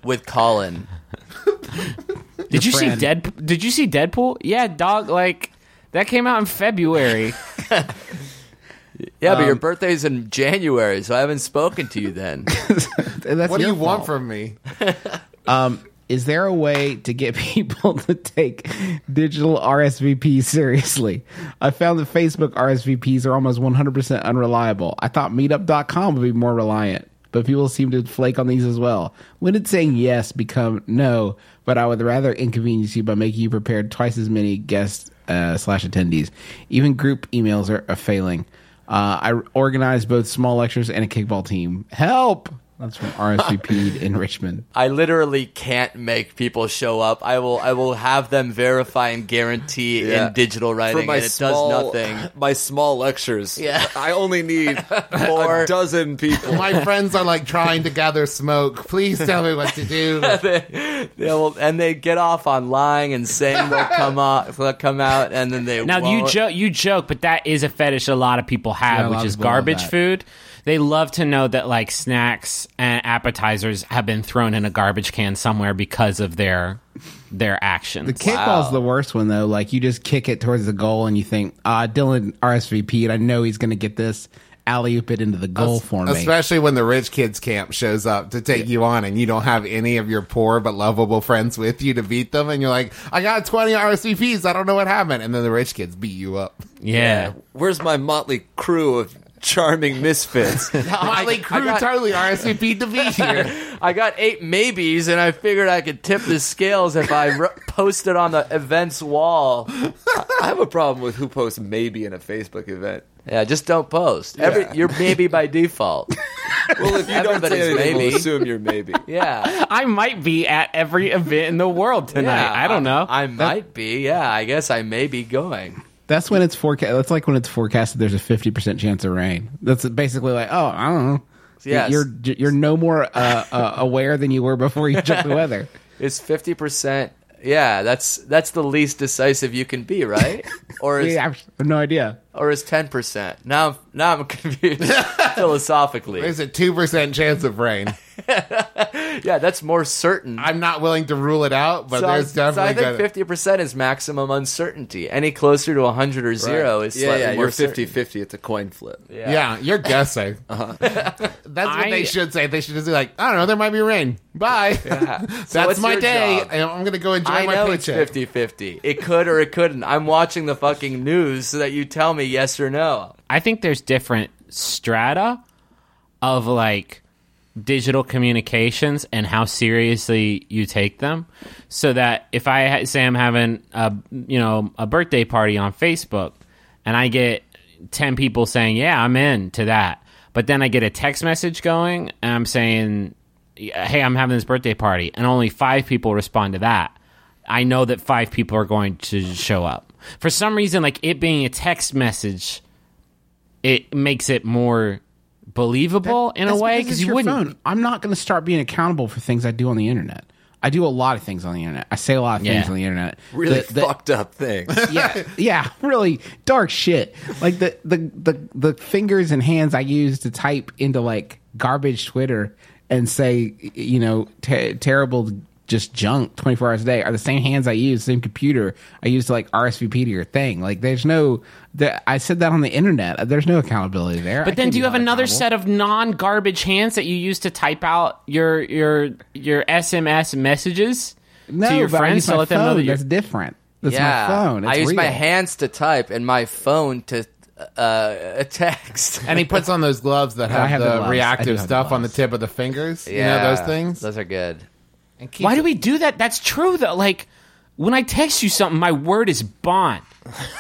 with Colin. Did you friend. see Dead? Did you see Deadpool? Yeah, dog. Like that came out in February. Yeah, but your birthday's in January, so I haven't spoken to you then. That's What do your you want from me? Is there a way to get people to take digital RSVP seriously? I found that Facebook RSVPs are almost 100% unreliable. I thought meetup.com would be more reliant, but people seem to flake on these as well. When did saying yes become no, but I would rather inconvenience you by making you prepare twice as many guests uh, slash attendees? Even group emails are, are failing. Uh, I organized both small lectures and a kickball team. Help! That's from RSVP in Richmond. I literally can't make people show up. I will I will have them verify and guarantee Yeah. in digital writing, For my and it small, does nothing. My small lectures. Yeah. I only need More- a dozen people. My friends are like trying to gather smoke. Please tell me what to do. they will, and they get off on lying and saying they'll come out, they'll come out, and then they Now you won't. joke, you joke, but that is a fetish a lot of people have, Yeah, which is people have garbage that. food. They love to know that like snacks and appetizers have been thrown in a garbage can somewhere because of their their actions. The kickball's the worst one though. Like you just kick it towards the goal and you think, ah, Dylan RSVP, and I know he's going to get this alley oop it into the goal for me. Especially when the rich kids camp shows up to take you on and you don't have any of your poor but lovable friends with you to beat them and you're like, I got 20 RSVPs, I don't know what happened. And then the rich kids beat you up. yeah. Where's my motley crew of charming misfits. Motley Crue got- totally RSVP'd to be here. I got eight maybes, and I figured I could tip the scales if I r- posted on the event's wall. I have a problem with who posts maybe in a Facebook event. Yeah, just don't post. Every you're maybe by default. Well, if you don't say anything, maybe. we'll assume you're maybe. Yeah. I might be at every event in the world tonight. Yeah, I don't know. I, might be. Yeah, I guess I may be going. That's when it's forecast. That's like when it's forecasted. There's a fifty percent chance of rain. That's basically like, oh, I don't know. Yes. You're you're no more uh, uh, aware than you were before you checked the weather. It's fifty percent. Yeah, that's that's the least decisive you can be, right? Or is Yeah, I have no idea. or is ten percent? Now I'm now I'm confused philosophically. There's a 2% chance of rain. Yeah, that's more certain. I'm not willing to rule it out, but so, I- there's so I think gonna- fifty percent is maximum uncertainty. Any closer to hundred or zero is yeah, slightly yeah, more you're 50-50. It's a coin flip. Yeah. you're guessing. Uh-huh. That's what I- they should say. They should just be like, I don't know, there might be rain. Bye. That's what's my day. job? I'm going to go enjoy I my know it's paycheck. 50-50. It could or it couldn't. I'm watching the fucking news so that you tell me yes or no. I think there's different strata of like digital communications and how seriously you take them. So that if I say I'm having a you know a birthday party on Facebook and I get 10 people saying, "Yeah, I'm in to that." But then I get a text message going and I'm saying, "Hey, I'm having this birthday party." And only 5 people respond to that. I know that 5 people are going to show up. For some reason like it being a text message it makes it more believable in a way because because you your wouldn't. phone. I'm not going to start being accountable for things I do on the internet. I do a lot of things on the internet. I say a lot of things Yeah. on the internet. Really The- the- fucked up things. yeah, yeah, really dark shit. Like the, the the the fingers and hands I use to type into like garbage Twitter and say you know te- terrible just junk 24 hours a day are the same hands I use, same computer I use to like RSVP to your thing. Like there's no that I said that on the internet. There's no accountability there. I But then, do you have another set of non-garbage hands that you use to type out your your your SMS messages no, to your but I friends use to my let them know that you're? That's different. That's yeah. my phone. It's I use my hands to type and my phone to uh, a text. And he puts on those gloves that have, have the the, gloves. I do reactive have the stuff on the tip of the fingers. yeah, You know those things? Those are good. Why do we do that? That's true though. Like when I text you something, my word is bond.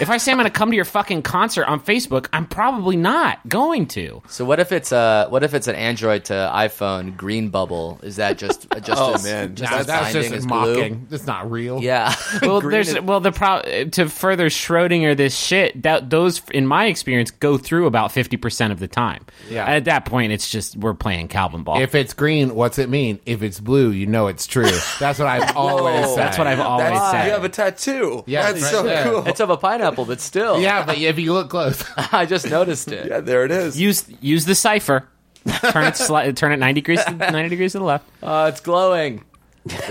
if I say I'm going to come to your fucking concert on Facebook, I'm probably not going to. So what if it's uh what if it's an Android to iPhone green bubble? Is that just just Oh, as, man. just Nah, that's just as glue? mocking. It's not real. Yeah. Well, Green there's is- well the pro to further Schrodinger this shit that those in my experience go through about fifty percent of the time. Yeah. At that point, it's just we're playing Calvin ball. If it's green, what's it mean? If it's blue, you know it's true. That's what I've always said. That's what I've always That's, said. you have a tattoo. Yeah, That's right so there. cool. it's of a pineapple, but still. Yeah, but if you look close, I just noticed it. yeah, there it is. use use the cipher. Turn it sli- turn it ninety degrees to, ninety degrees to the left. Uh, it's glowing.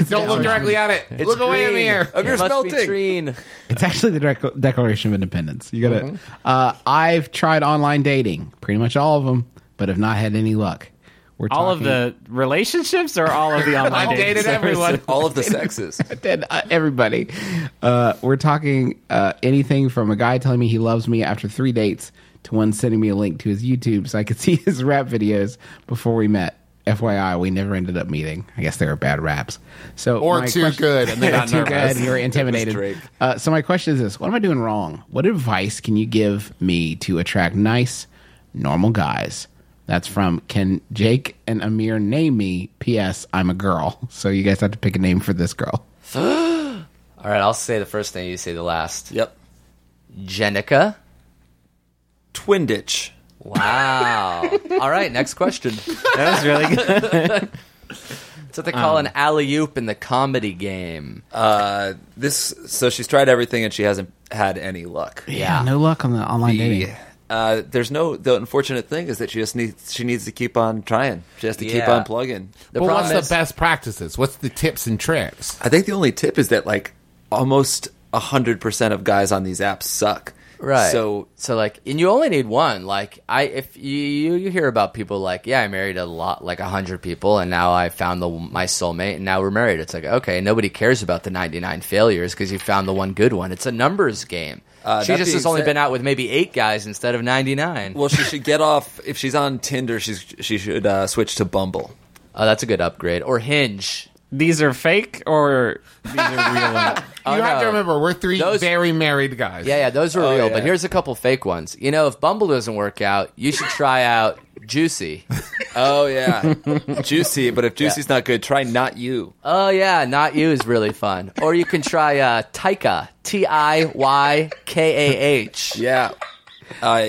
don't look directly at it. It's look away in the green. air. Of your It must be smelting. green. It's actually the Dec- Declaration of Independence. You got to. Mm-hmm. Uh, I've tried online dating, pretty much all of them, but have not had any luck. We're All of the relationships or all of the online I've dated services? everyone. All of the sexes. Dead, uh, everybody. Uh, we're talking uh, anything from a guy telling me he loves me after three dates to one sending me a link to his YouTube so I could see his rap videos before we met. FYI, we never ended up meeting. I guess they were bad raps. So Or too question- good, and they got too good. nervous. and You were intimidated. Uh, so my question is this: What am I doing wrong? What advice can you give me to attract nice, normal guys? That's from Can Jake and Amir name me? P.S. I'm a girl. So you guys have to pick a name for this girl. All right, I'll say the first thing. You say the last. Yep. Jenica. Twinditch. Wow. All right, next question. That was really good. It's what they call an alley oop in the comedy game. Uh, this. So she's tried everything and she hasn't had any luck. Yeah. No luck on the online dating. Uh, there's no. The unfortunate thing is that she just needs. She needs to keep on trying. She has to keep Yeah. on plugging. The But what's problem the best practices? What's the tips and tricks? I think the only tip is that like almost hundred percent of guys on these apps suck. Right. So so like, and you only need one. Like, I if you you, you hear about people like, yeah, I married a lot, like a hundred people, and now I found the my soulmate, and now we're married. It's like, okay, nobody cares about the ninety nine failures because you found the one good one. It's a numbers game. Uh, she just has only been out with maybe eight guys instead of ninety nine. well, she should get off. If she's on Tinder, she's she should uh, switch to Bumble. oh, that's a good upgrade. Or Hinge. These are fake or these are real? ones? Oh, you have to remember, we're three Those- very married guys. Yeah, yeah, those are Oh, real. yeah. But here's a couple fake ones. You know, if Bumble doesn't work out, you should try out Juicy. Oh yeah, Juicy. But if Juicy's not good, try not you. Oh yeah, not you is really fun. Or you can try uh, Taika, T I Y K A H. Yeah. Uh,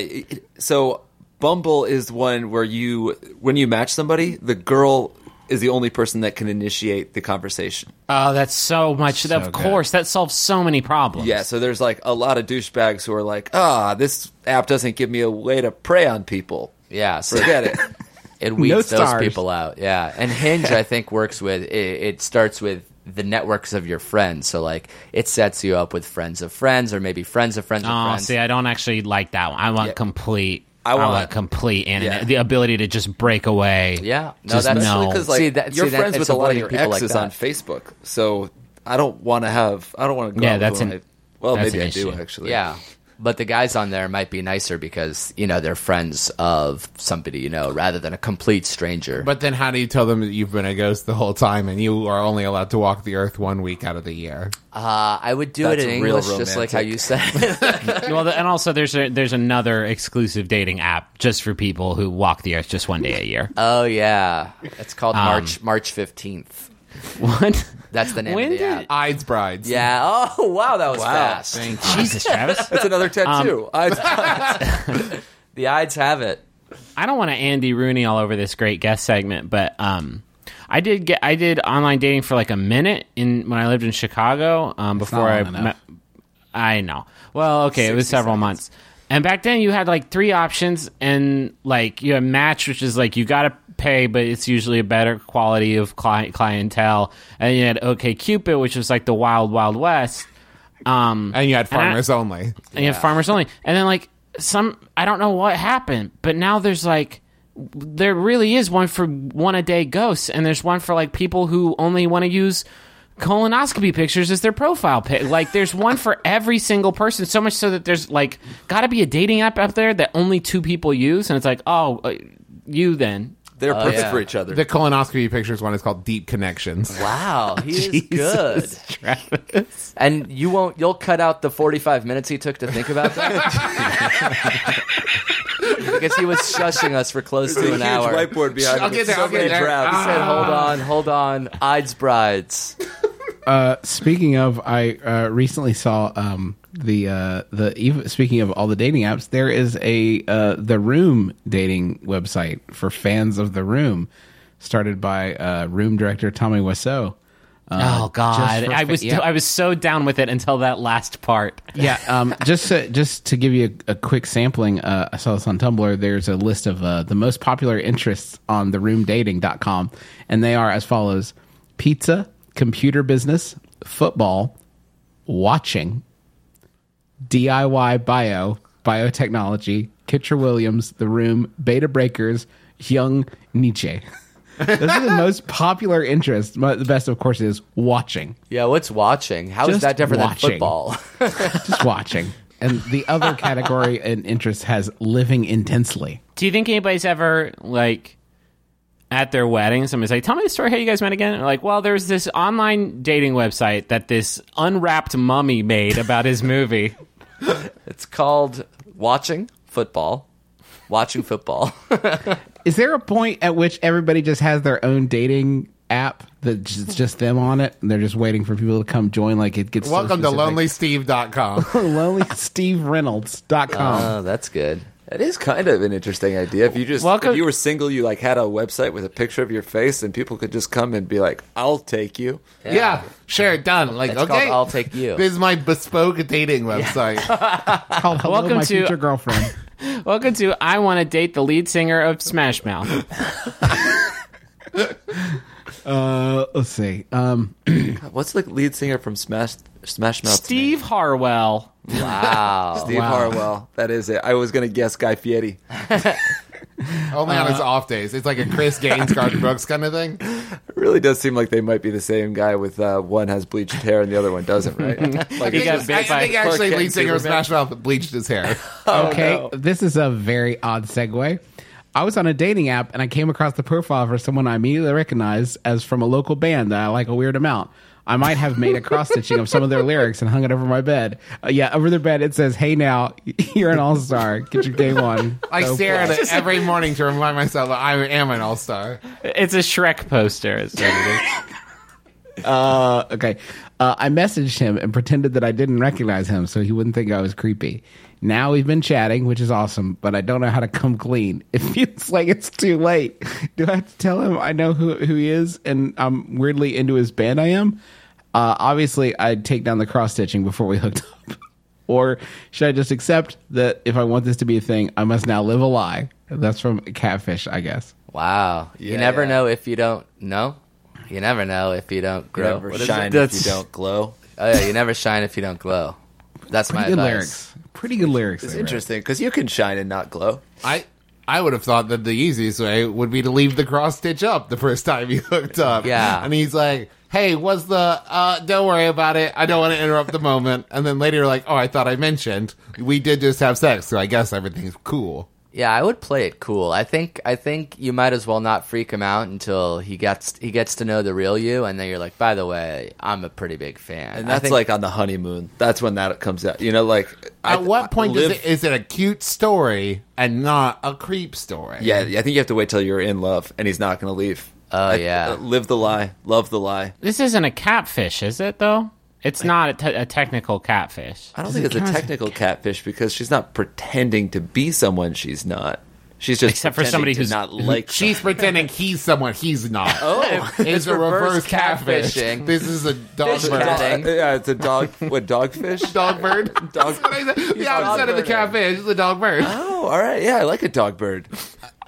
so Bumble is one where you, when you match somebody, the girl is the only person that can initiate the conversation. Oh, that's so much. of good. course, that solves so many problems. Yeah. So there's like a lot of douchebags who are like, ah, this app doesn't give me a way to prey on people. Yeah, so Forget it. it weeds No those people out. Yeah, and Hinge, I think, works with it, it starts with the networks of your friends. So like, it sets you up with friends of friends, or maybe friends of friends of Oh, friends. see, I don't actually like that one. I want Yeah. complete. I I want- want, complete and Yeah. the ability to just break away. yeah, no, Just that's no. Because like See, that- you're see, friends it's with a lot of your people like exes on Facebook, so I don't want to have. I don't want to go. Yeah, out that's with an- my- well, that's maybe an I do issue. actually. Yeah. But the guys on there might be nicer because, you know, they're friends of somebody you know rather than a complete stranger. But then how do you tell them that you've been a ghost the whole time and you are only allowed to walk the earth one week out of the year? uh, I would do That's it in real English just like how you said. Well, and also there's a, there's another exclusive dating app just for people who walk the earth just one day a year. oh, yeah. It's called Um, March March 15th. what? That's the name When of the did- app. Ides brides. Yeah. Oh, wow. That was Wow. fast. Jesus, Travis. That's another tattoo. Um, I, The Ides have it. I don't want to Andy Rooney all over this great guest segment, but um, I did get I did online dating for like a minute in when I lived in Chicago um, before I met. I know. Well, okay, it was several seconds. months, and back then you had like three options, and like you had match, which is like you got to pay, but it's usually a better quality of client clientele, and you had OK Cupid, which was like the wild wild west. Um, And you had And I- farmers only. and you have farmers only. And then like some, I don't know what happened, but now there's like, there really is one for one a day ghosts, and there's one for like people who only want to use colonoscopy pictures as their profile pic. Like there's one for every single person. So much so that there's like got to be a dating app out there that only two people use, and it's like, oh, uh, you then. They're oh, perfect yeah. for each other. The colonoscopy pictures one is called Deep Connections. Wow. He is good. And you won't, you'll cut out the 45 minutes he took to think about that? because he was shushing us for close There's to a an huge hour. whiteboard behind I'll me get there, so I'll get there. drafts. He said, hold ah. on, hold on. Ides brides. Uh, speaking of, I uh, recently saw um, the uh, the even speaking of all the dating apps, there is a uh, the Room dating website for fans of the Room, started by uh, Room director Tommy Wiseau. Uh, oh God, I was yeah. I was so down with it until that last part. yeah um, just to, just to give you a, a quick sampling uh, i saw this on tumblr there's a list of uh, the most popular interests on the roomdating.com and they are as follows pizza computer business football watching diy bio biotechnology kitcher williams the room bay to breakers young nietzsche those are the most popular interests Mo- the best of course is watching Yeah, what's watching? How is Just that different watching. than football? just watching. And the other category and interest has living intensely. Do you think anybody's ever like at their wedding? Somebody's like, "Tell me the story how you guys met again." And like, well, there's this online dating website that this unwrapped mummy made about his movie. it's called watching football. Watching football. Is there a point at which everybody just has their own dating app that's just, just them on it and they're just waiting for people to come join like it gets so Welcome to specific. lonelysteve.com. lonelystevereynolds.com oh, that's good. That is kind of an interesting idea. If you just Welcome- if you were single, you like had a website with a picture of your face, and people could just come and be like, "I'll take you." yeah. sure, done. Like, It's okay. called I'll Take You. This is my bespoke dating website. called Hello Welcome My to- Future Girlfriend. Welcome to I Want to Date the Lead Singer of Smash Mouth. Uh, let's see. Um, What's the lead singer from Smash Smash Mouth. Steve Harwell. Wow. Steve Harwell. That is it. I was gonna guess Guy Fieri. Only on his off days. It's like a Chris Gaines, Garth Brooks kind of thing. It really does seem like they might be the same guy. With uh, one has bleached hair and the other one doesn't, right? like He got I, bit I think actually Clark lead Kent singer of Smash Mouth bleached his hair. okay, this is a very odd segue. I was on a dating app and I came across the profile for someone I immediately recognized as from a local band that I like a weird amount. I might have made a cross stitching of some of their lyrics and hung it over my bed. Uh, yeah, over their bed it says, "Hey now, you're an all star. Get your game on." I Go stare play." at it every morning to remind myself that I am an all star. It's a Shrek poster. It is. Uh, okay. Uh, I messaged him and pretended that I didn't recognize him so he wouldn't think I was creepy. Now we've been chatting, which is awesome, but I don't know how to come clean. It feels like it's too late. Do I have to tell him I know who, who he is and I'm weirdly into his band I am? Uh, obviously, I'd take down the cross stitching before we hooked up. or should I just accept that if I want this to be a thing, I must now live a lie? That's from Catfish, I guess. Wow. you never yeah. know if you don't know. You never know if you don't You grow. never What is shine if you don't glow. Oh, yeah, you never shine if you don't glow. That's my Pretty good advice. lyrics. Pretty good lyrics. It's there, interesting because you can shine and not glow. I I would have thought that the easiest way would be to leave the cross stitch up the first time you hooked up. Yeah. And he's like, Hey, what's the uh don't worry about it. I don't want to interrupt the moment. And then later you're like, Oh, I thought I mentioned we did just have sex, so I guess everything's cool. Yeah, I would play it cool. I think I think you might as well not freak him out until he gets he gets to know the real you, and then you're like, by the way, I'm a pretty big fan. And I that's think- like on the honeymoon. That's when that comes out. You know, like At I- what point live, does it, is it a cute story and not a creep story? Yeah, I think you have to wait till you're in love, and he's not going to leave. Oh, I- yeah. uh, live the lie, love the lie. This isn't a catfish, is it? Though it's not a, te- a technical catfish. I don't think it's a technical catfish because she's not pretending to be someone she's not. She's just Except for somebody who's- not like. She's pretending he's someone he's not. Oh, it's, a reverse, reverse catfish. catfishing. This is a dog Fish bird. catting. yeah, it's a dog. What dogfish? Dog bird. Dog- That's what I said. The opposite of the birding. catfish is a dog bird. Oh, all right. Yeah, I like a dog bird.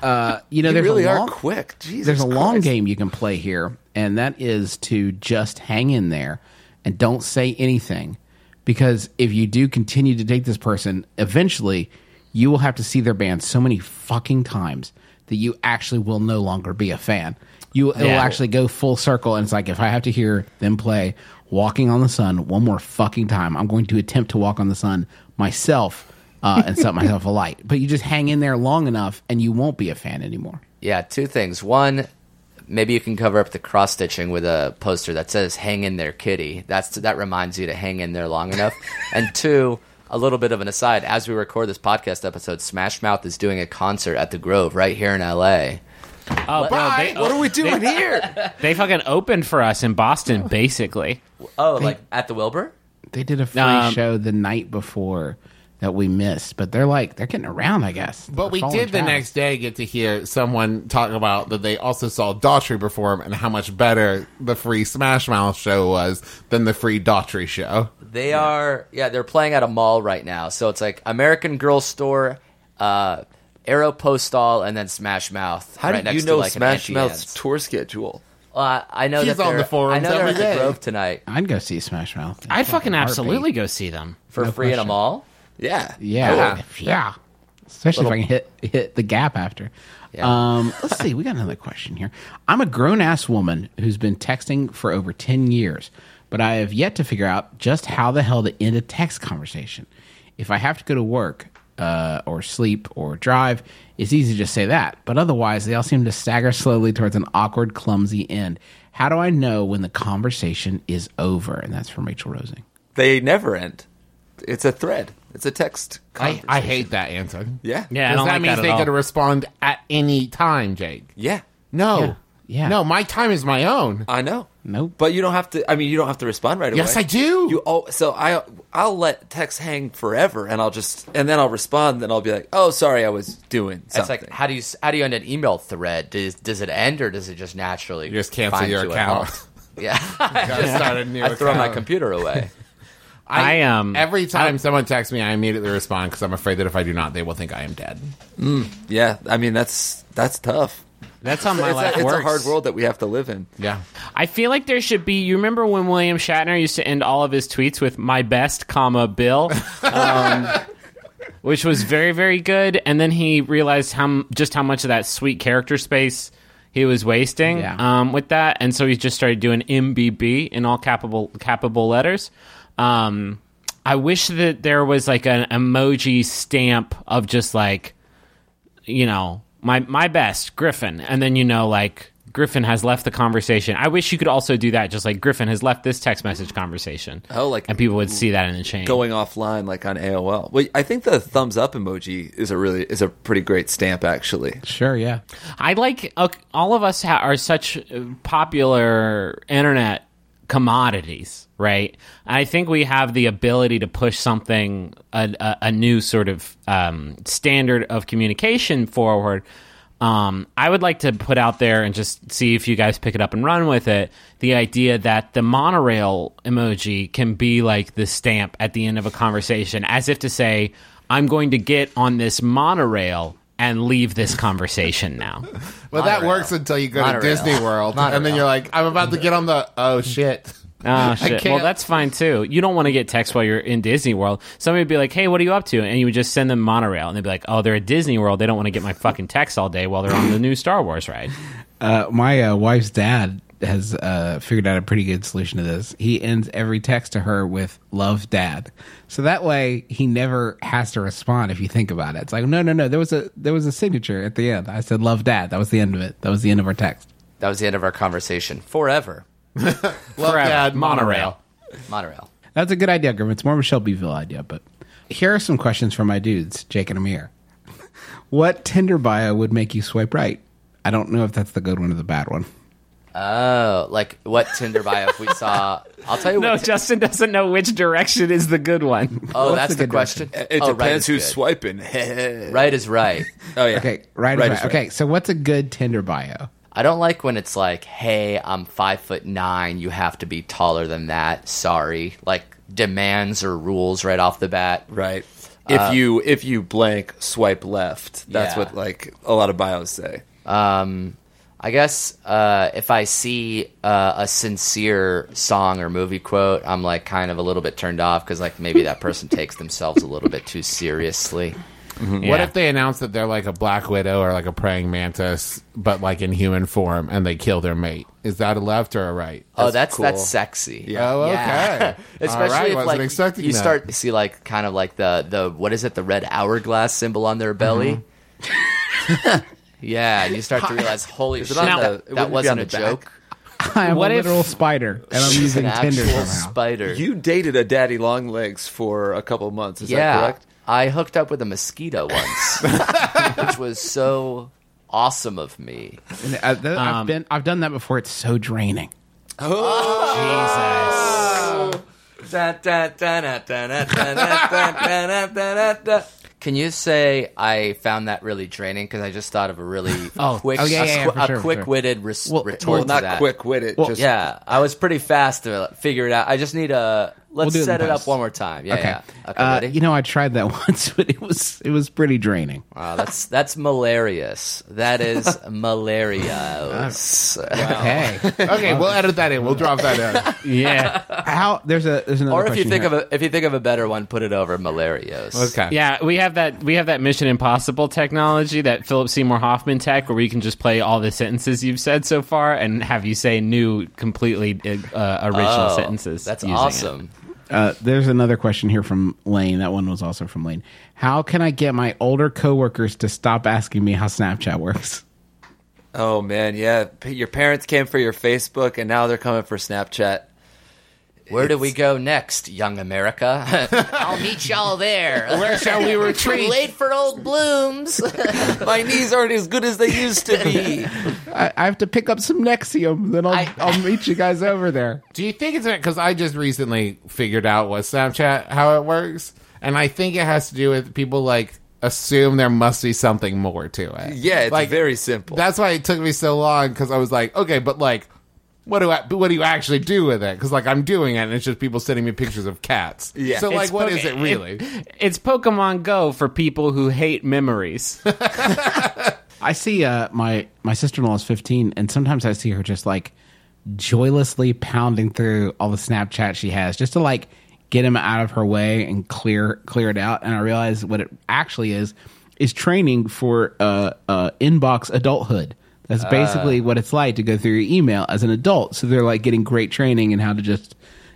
Uh, You know, You there's really a are quick. Jesus there's a long game you can play here, and that is to just hang in there and don't say anything. Because if you do continue to date this person, eventually you will have to see their band so many fucking times that you actually will no longer be a fan. You it will actually go full circle, and it's like if I have to hear them play "Walking on the Sun" one more fucking time, I'm going to attempt to walk on the sun myself uh, and set myself alight. But you just hang in there long enough, and you won't be a fan anymore. Yeah, two things. One, maybe you can cover up the cross stitching with a poster that says "Hang in there, kitty." That's that reminds you to hang in there long enough. and two, a little bit of an aside: as we record this podcast episode, Smash Mouth is doing a concert at the Grove right here in L.A. Oh, no, they, What are we doing here? they fucking opened for us in Boston, basically. Oh, like at the Wilbur? They did a free Um, show the night before that we missed, but they're like they're getting around, I guess. But They're we did the tracks. next day get to hear someone talk about that they also saw Daughtry perform and how much better the free Smash Mouth show was than the free Daughtry show. They are, yeah, they're playing at a mall right now. So it's like American Girl Store, uh, Aeropostale, and then Smash Mouth. How right do you know to like Smash Mouth's Auntie tour schedule? Anne's. Well, I, I know He's that on they're- the forums I know they're at the. Grove tonight I'd go see Smash Mouth. I'd fucking Heartbeat. absolutely go see them. for No free in a mall. Yeah. Yeah, yeah. Especially if I can hit hit the gap after. Yeah. Um, let's see. We got another question here. I'm a grown ass woman who's been texting for over ten years, but I have yet to figure out just how the hell to end a text conversation. If I have to go to work uh, or sleep or drive, it's easy to just say that. But otherwise, they all seem to stagger slowly towards an awkward, clumsy end. How do I know when the conversation is over? And that's from Rachel Rosing. They never end. It's a thread. It's a text. I, I hate that answer. Yeah. Yeah, I Because don't that like means that they at all. could respond at any time, Jake. Yeah. No. Yeah. Yeah. No, my time is my own. I know. Nope. But you don't have to. I mean, you don't have to respond right away. Yes, I do. You oh, so I I'll let text hang forever, and I'll just and then I'll respond, and I'll be like, oh, sorry, I was doing It's something. like how do you how do you end an email thread? Does does it end or does it just naturally You just cancel find your you at account. home? Yeah, I Gotta start a new I throw my account. computer away. I, um Every time someone texts me, I immediately respond because I'm afraid that if I do not, they will think I am dead. yeah, I mean that's that's tough. That's how my it's, life a, it's a hard world that we have to live in. Yeah. I feel like there should be. You remember when William Shatner used to end all of his tweets with "My best, comma Bill," um, which was very very good. And then he realized how just how much of that sweet character space he was wasting Yeah. um, with that, and so he just started doing MBB in all capable capable letters. Um, I wish that there was like an emoji stamp of just like you know, my my best, Griffin, and then you know, like Griffin has left the conversation. I wish you could also do that, just like Griffin has left this text message conversation. Oh, like and people would see that in the chain. going offline like on AOL. Well, I think the thumbs up emoji is a really is a pretty great stamp actually. Sure, yeah. I like uh, all of us ha- are such uh, popular internet commodities, right? I think we have the ability to push something a, a, a new sort of um, standard of communication forward. Um, I would like to put out there and just see if you guys pick it up and run with it. The idea that the monorail emoji can be like the stamp at the end of a conversation, as if to say, "I'm going to get on this monorail." And leave this conversation now. Well, that Monorail. works until you go Monorail. to Disney World, and then you're like, I'm about to get on the. Oh shit! Oh shit! Well, that's fine too. You don't want to get text while you're in Disney World. Somebody would be like, "Hey, what are you up to?" And you would just send them monorail, and they'd be like, "Oh, they're at Disney World. They don't want to get my fucking text all day while they're on the new Star Wars ride." Uh, my uh, wife's dad has uh, figured out a pretty good solution to this. He ends every text to her with "Love, Dad," so that way he never has to respond. If you think about it, it's like, no, no, no. There was a there was a signature at the end. I said "Love, Dad." That was the end of it. That was the end of our text. That was the end of our conversation. Forever. Love Forever. Dad, Monorail. Monorail. That's a good idea, Griffin. It's more of a Shelbyville idea, but here are some questions for my dudes, Jake and Amir. what Tinder bio would make you swipe right? I don't know if that's the good one or the bad one. Oh, like what Tinder bio if we saw? I'll tell you No, what. Justin doesn't know which direction is the good one. oh, What's that's the the good question. It oh, depends right is who's good. swiping. Right is right. Oh yeah. Okay, right. Right right, is right. Okay, so what's a good Tinder bio? I don't like when it's like, "Hey, I'm five foot nine. You have to be taller than that." Sorry, like demands or rules right off the bat. Right. If you if you blank swipe left, that's Yeah. what like a lot of bios say. Um, I guess uh, if I see uh, a sincere song or movie quote, I'm like kind of a little bit turned off because like maybe that person takes themselves a little bit too seriously. What Yeah. if they announce that they're like a black widow or like a praying mantis, but like in human form, and they kill their mate? Is that a left or a right? oh, that's cool. that's sexy. Oh, okay. Especially All right, if wasn't like expecting you that. start to see like kind of like the the what is it the red hourglass symbol on their belly. yeah, and you start to realize, holy it shit, on that, it that wouldn't be wasn't a the back? joke. I am What a if- literal spider, and I'm It's using an Tinder actual somehow. spider. You dated a daddy long legs for a couple months. Is that yeah, correct? I hooked up with a mosquito once, which was so awesome of me. And I, th- I've um, been, I've done that before. It's so draining. Can you say I found that really draining? Because I just thought of a really Oh, quick, okay, a, yeah, yeah, a sure, quick-witted res- Well, retort Well, not to that. quick witted. Well, just Yeah, I was pretty fast to figure it out. I just need a. Let's do it in set it post. up one more time. Yeah, okay. yeah. Okay, Uh, ready? you know, I tried that once, but it was it was pretty draining. Wow, that's that's malarious. That is malarious. Okay. Okay, we'll edit that in. We'll drop that in. Yeah, How there's a there's another or if you think here. of a if you think of a better one, put it over malarios. Okay. yeah. We have that. We have that Mission Impossible technology, that Philip Seymour Hoffman tech, where you can just play all the sentences you've said so far and have you say new, completely uh, original Oh, sentences. That's using it. Uh, there's another question here from Lane. That one was also from Lane. How can I get my older coworkers to stop asking me how Snapchat works? Oh man, yeah. Your parents came for your Facebook, and now they're coming for Snapchat. Where do we go next, young America? I'll meet y'all there. Where shall we retreat? Late for old blooms. My knees aren't as good as they used to be. I, I have to pick up some Nexium. Then I'll I- I'll meet you guys over there. Do you think it's because I just recently figured out what Snapchat how it works, and I think it has to do with people like assume there must be something more to it. Yeah, it's Like, very simple. That's why it took me so long because I was like, okay, but like, what do I? What do you actually do with it? Because like I'm doing it, and it's just people sending me pictures of cats. Yeah. So like, It's what po- is it really? It's Pokemon Go for people who hate memories. I see uh, my my sister in law is 15, and sometimes I see her just like joylessly pounding through all the Snapchat she has just to like get him out of her way and clear clear it out. And I realize what it actually is is training for uh, uh, inbox adulthood. That's basically what it's like to go through your email as an adult. So they're like getting great training in how to just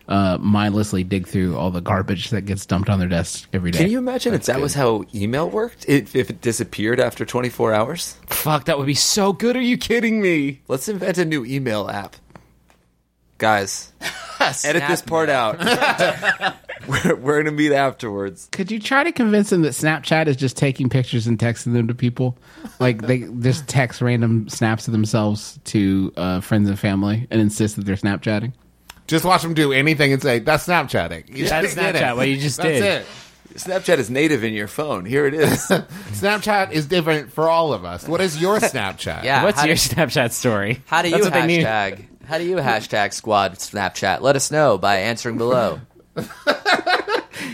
uh, mindlessly dig through all the garbage that gets dumped on their desk every day. Can you imagine if that was how email worked? If, if it disappeared after 24 hours? Fuck, that would be so good. Are you kidding me? Let's invent a new email app. Guys, edit this part out. we're we're going to meet afterwards. Could you try to convince them that Snapchat is just taking pictures and texting them to people? Like they just text random snaps of themselves to uh, friends and family and insist that they're Snapchatting? Just watch them do anything and say that's Snapchatting. You That's just did it. Snapchat, what you just That's did. it. Snapchat is native in your phone. Here it is. Snapchat is different for all of us. What is your Snapchat? Yeah. What's how your do- Snapchat story? How do you That's what they need. hashtag? How do you hashtag squad Snapchat? Let us know by answering below.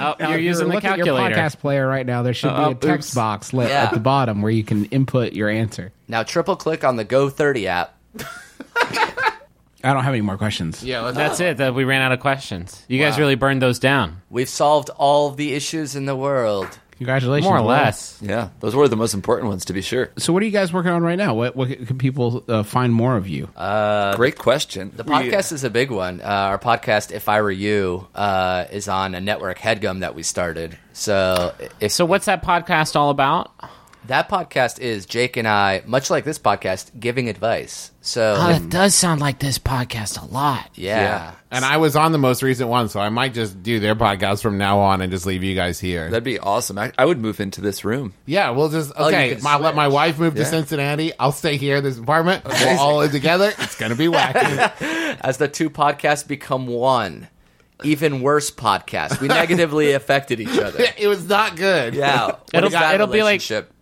Oh, you're if using the looking at your calculator. podcast player right now. There should Uh, be a text oops. box lit Yeah. at the bottom where you can input your answer. Now triple click on the Go 30 app. I don't have any more questions. Yeah, let's That's it. That we ran out of questions. You guys really burned those down, We've solved all the issues in the world. Congratulations, more or less. yeah, those were the most important ones to be sure. So, what are you guys working on right now? What, what can people uh, find more of you? Great question. The podcast is a big one. Uh, our podcast, If I Were You, uh, is on a network, Headgum, that we started. So if So, what's that podcast all about? That podcast is Jake and I, much like this podcast, giving advice. So Oh, that does sound like this podcast a lot. yeah. Yeah. And I was on the most recent one, so I might just do their podcast from now on and just leave you guys here. That'd be awesome. I, I would move into this room. yeah, we'll just oh, okay. could my, let my wife move to Cincinnati. I'll stay here in this apartment. We'll all live together. It's gonna be wacky. As the two podcasts become one, even worse podcast. We negatively affected each other. it was not good. Yeah. What It'll- is that it'll be like- relationship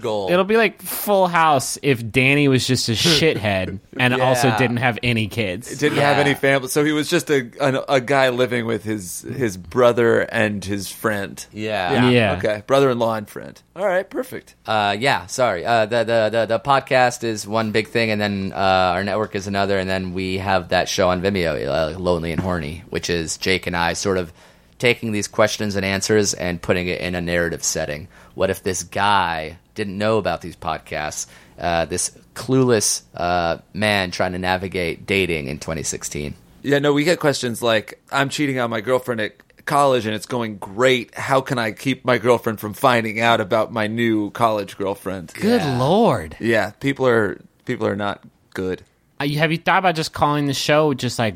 goal? It'll be like Full House if Danny was just a shithead and Yeah. also didn't have any kids. Didn't have any family, so he was just a, a a guy living with his his brother and his friend. yeah. Yeah. Okay, brother-in-law and friend. All right, perfect. Uh, yeah, sorry. Uh, the, the, the, the podcast is one big thing, and then uh, our network is another, and then we have that show on Vimeo, uh, Lonely and Horny, which is Jake and I sort of taking these questions and answers and putting it in a narrative setting. What if this guy didn't know about these podcasts? Uh, this clueless uh, man trying to navigate dating in 2016. Yeah, no, we get questions like, "I'm cheating on my girlfriend at college, and it's going great. How can I keep my girlfriend from finding out about my new college girlfriend?" Good lord. Yeah, people are people are not good. Uh, you- Have you thought about just calling the show just like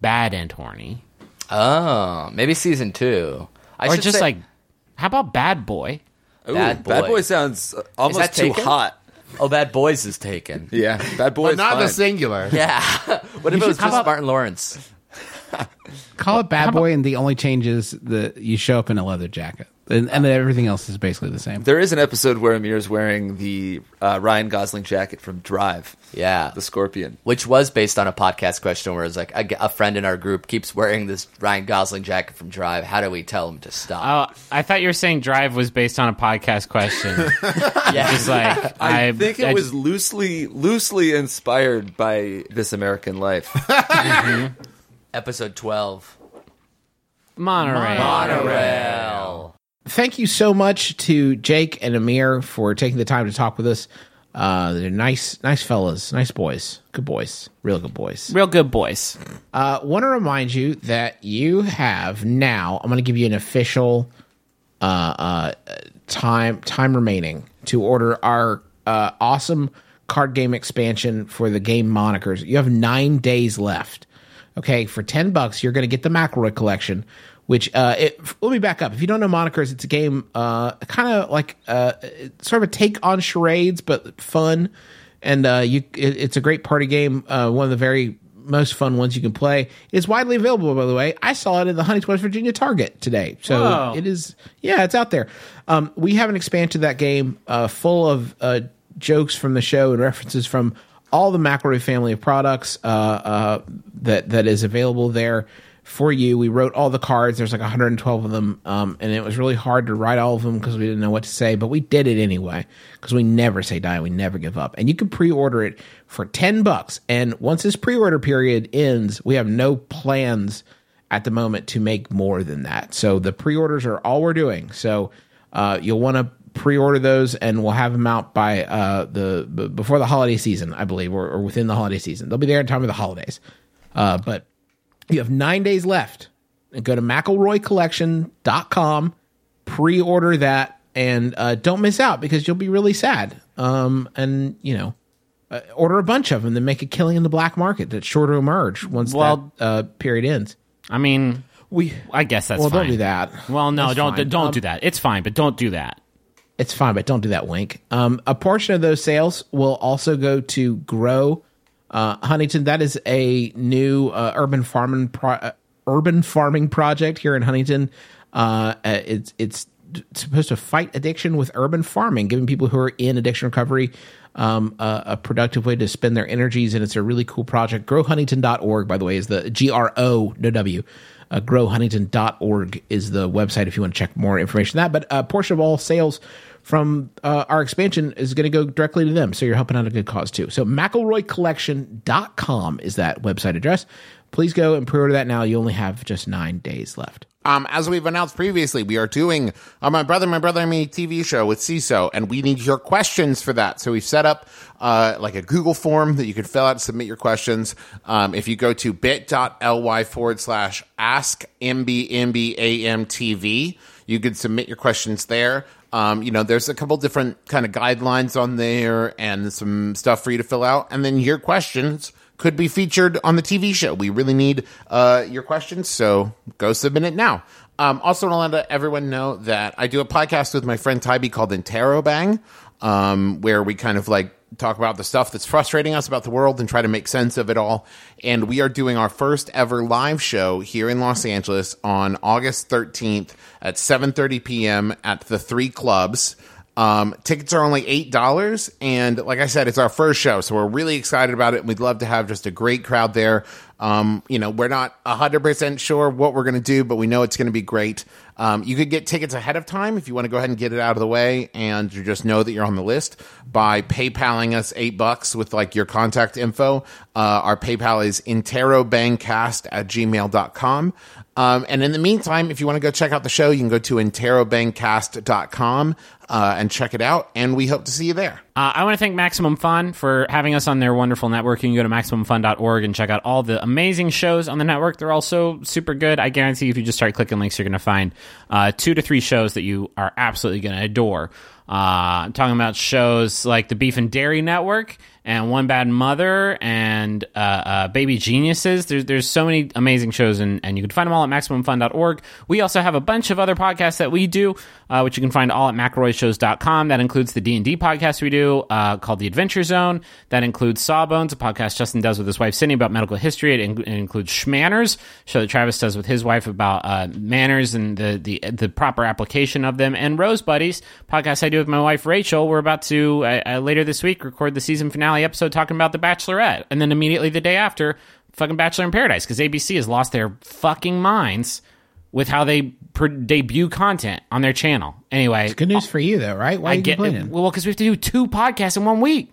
Bad and Horny? Oh, maybe season two. I or just say- like, how about Bad Boy? Ooh, Bad Bad Boy. boy sounds almost too taken? hot. Oh, Bad Boys is taken. Yeah, bad boy. but is not the singular. Yeah. what if it was how just about- Martin Lawrence? Call it Bad Boy, and the only change is that you show up in a leather jacket, and, and then everything else is basically the same. There is an episode where Amir's wearing the uh, Ryan Gosling jacket from Drive, Yeah. the Scorpion. Which was based on a podcast question where it's like a, a friend in our group keeps wearing this Ryan Gosling jacket from Drive. How do we tell him to stop? Oh, I thought you were saying Drive was based on a podcast question. yeah. It's like I, I, think it I was just- loosely loosely inspired by This American Life. Episode 12. Monorail. Monorail. Thank you so much to Jake and Amir for taking the time to talk with us. Uh, they're nice, nice fellas, nice boys, good boys, real good boys. Real good boys. Uh, Want to remind you that you have now. I'm going to give you an official uh, uh, time time remaining to order our uh, awesome card game expansion for the game monikers. You have nine days left. Okay, for ten bucks, you're going to get the McElroy collection. Which uh, it, let me back up. If you don't know monikers, it's a game uh, kind of like uh, sort of a take on charades, but fun. And uh, you, it, it's a great party game. Uh, one of the very most fun ones you can play. It's widely available, by the way. I saw it in the Huntington, West Virginia Target today. So Whoa. it is, yeah, it's out there. Um, we have an expansion to that game uh, full of uh, jokes from the show and references from all the McElroy family of products uh, uh, that that is available there. For you. We wrote all the cards. There's like 112 of them, um, and it was really hard to write all of them because we didn't know what to say, but we did it anyway because we never say die. We never give up. And you can pre-order it for 10 bucks. And once this pre-order period ends, we have no plans at the moment to make more than that. So the pre-orders are all we're doing. So uh, you'll want to pre-order those, and we'll have them out by uh, the b- before the holiday season, I believe, or, or within the holiday season. They'll be there in time of the holidays. Uh, but you have nine days left. And go to McElroyCollection.com, pre-order that, and uh, don't miss out because you'll be really sad. Um, and you know, uh, order a bunch of them, then make a killing in the black market that's sure to emerge once Well- that uh, period ends. I mean, We I guess that's well, fine. don't do that. Well, no, That's don't fine. don't Um, do that. It's fine, but don't do that. It's fine, but don't do that, Wink. Um, a portion of those sales will also go to Grow uh, Huntington. That is a new uh, urban farming pro- uh, urban farming project here in Huntington. Uh, uh, it's it's supposed to fight addiction with urban farming, giving people who are in addiction recovery um, a, a productive way to spend their energies. And it's a really cool project. GrowHuntington.org, by the way, is the G R O no W. Uh, growhuntington.org is the website if you want to check more information on that. But a portion of all sales from uh, our expansion is going to go directly to them. So you're helping out a good cause too. So McElroyCollection.com is that website address. Please go and pre order that now. You only have just nine days left. Um, as we've announced previously, we are doing uh, my brother, my brother and me TV show with Seeso, and we need your questions for that. So we've set up uh, like a Google form that you can fill out, submit your questions. Um, if you go to bit.ly forward slash ask MBMBAMTV, you can submit your questions there. Um, you know, there's a couple different kind of guidelines on there and some stuff for you to fill out, and then your questions could be featured on the TV show. We really need uh, your questions, so go submit it now. Um, also, want to let everyone know that I do a podcast with my friend Tybee called Interrobang, um, where we kind of like talk about the stuff that's frustrating us about the world and try to make sense of it all. And we are doing our first ever live show here in Los Angeles on August 13th at 7:30 p.m. at the Three Clubs. Um, tickets are only eight dollars, and like I said, it's our first show, so we're really excited about it. and We'd love to have just a great crowd there. Um, you know, we're not hundred percent sure what we're going to do, but we know it's going to be great. Um, you could get tickets ahead of time if you want to go ahead and get it out of the way, and you just know that you're on the list by PayPaling us eight bucks with like your contact info. Uh, our PayPal is interrobangcast at gmail.com. Um, and in the meantime, if you want to go check out the show, you can go to interrobangcast.com uh, and check it out. And we hope to see you there. Uh, I want to thank Maximum Fun for having us on their wonderful network. You can go to MaximumFun.org and check out all the amazing shows on the network. They're all so super good. I guarantee if you just start clicking links, you're going to find uh, two to three shows that you are absolutely going to adore. Uh, I'm talking about shows like the Beef and Dairy Network and One Bad Mother and uh, uh, Baby Geniuses. There's there's so many amazing shows, and, and you can find them all at MaximumFun.org. We also have a bunch of other podcasts that we do, uh, which you can find all at McElroyShows.com. That includes the D&D podcast we do uh, called The Adventure Zone. That includes Sawbones, a podcast Justin does with his wife Sydnee about medical history. It, in- it includes Shmanners, show that Travis does with his wife about uh, manners and the, the the proper application of them. And Rose Buddies, podcast I do with my wife Rachel. We're about to, uh, uh, later this week, record the season finale episode talking about The Bachelorette. And then immediately the day after, fucking Bachelor in Paradise, because ABC has lost their fucking minds with how they per- debut content on their channel. Anyway, it's Good news for you, though, right? Why are I you get complaining? well because we have to do two podcasts in one week.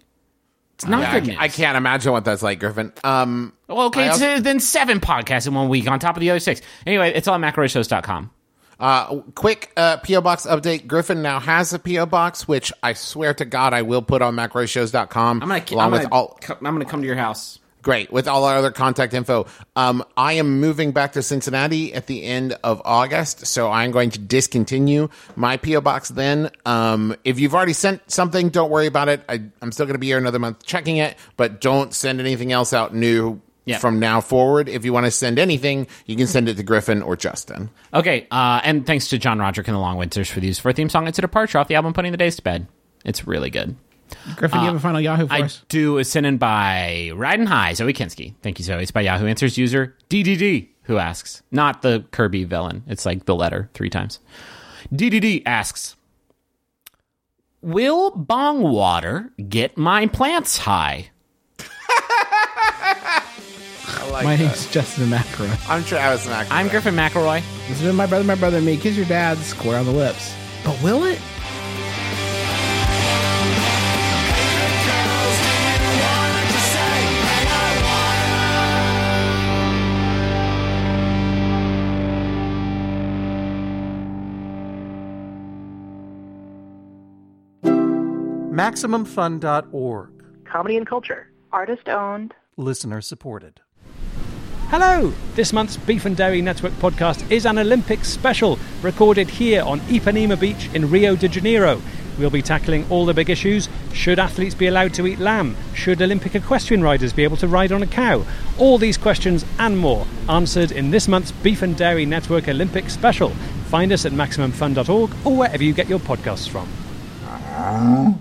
It's not Yeah, I, good ca- news. I can't imagine what that's like, Griffin. Um, Well, okay, I it's, also- uh, then seven podcasts in one week on top of the other six. Anyway, it's all at McElroyShows.com. Uh, quick uh, PO box update. Griffin now has a PO box, which I swear to God I will put on McElroyShows.com. along with all I'm gonna come to your house. Great with all our other contact info. Um, I am moving back to Cincinnati at the end of August, so I'm going to discontinue my PO box then. Um, if you've already sent something, don't worry about it. I, I'm still going to be here another month checking it, but don't send anything else out new. Yeah. From now forward, if you want to send anything, you can send it to Griffin or Justin. Okay, uh, and thanks to John Roderick and the Long Winters for these for a theme song. It's a departure off the album Putting the Days to Bed. It's really good. Griffin, you have a final Yahoo for I us? do is sent in by Riding High, Zoe Kinski. Thank you, Zoe. It's by Yahoo Answers user DDD, who asks, not the Kirby villain. It's like the letter three times. DDD asks, Will bong water get my plants high? I like My that. name's Justin McElroy. I'm Travis McElroy. I'm Griffin McElroy. This has been my brother, my brother, and me. Kiss your dad square on the lips. But will it? MaximumFun.org. comedy and culture. Artist owned. Listener supported. Hello! This month's Beef and Dairy Network podcast is an Olympics special recorded here on Ipanema Beach in Rio de Janeiro. We'll be tackling all the big issues. Should athletes be allowed to eat lamb? Should Olympic equestrian riders be able to ride on a cow? All these questions and more answered in this month's Beef and Dairy Network Olympics special. Find us at MaximumFun.org or wherever you get your podcasts from. Uh-huh.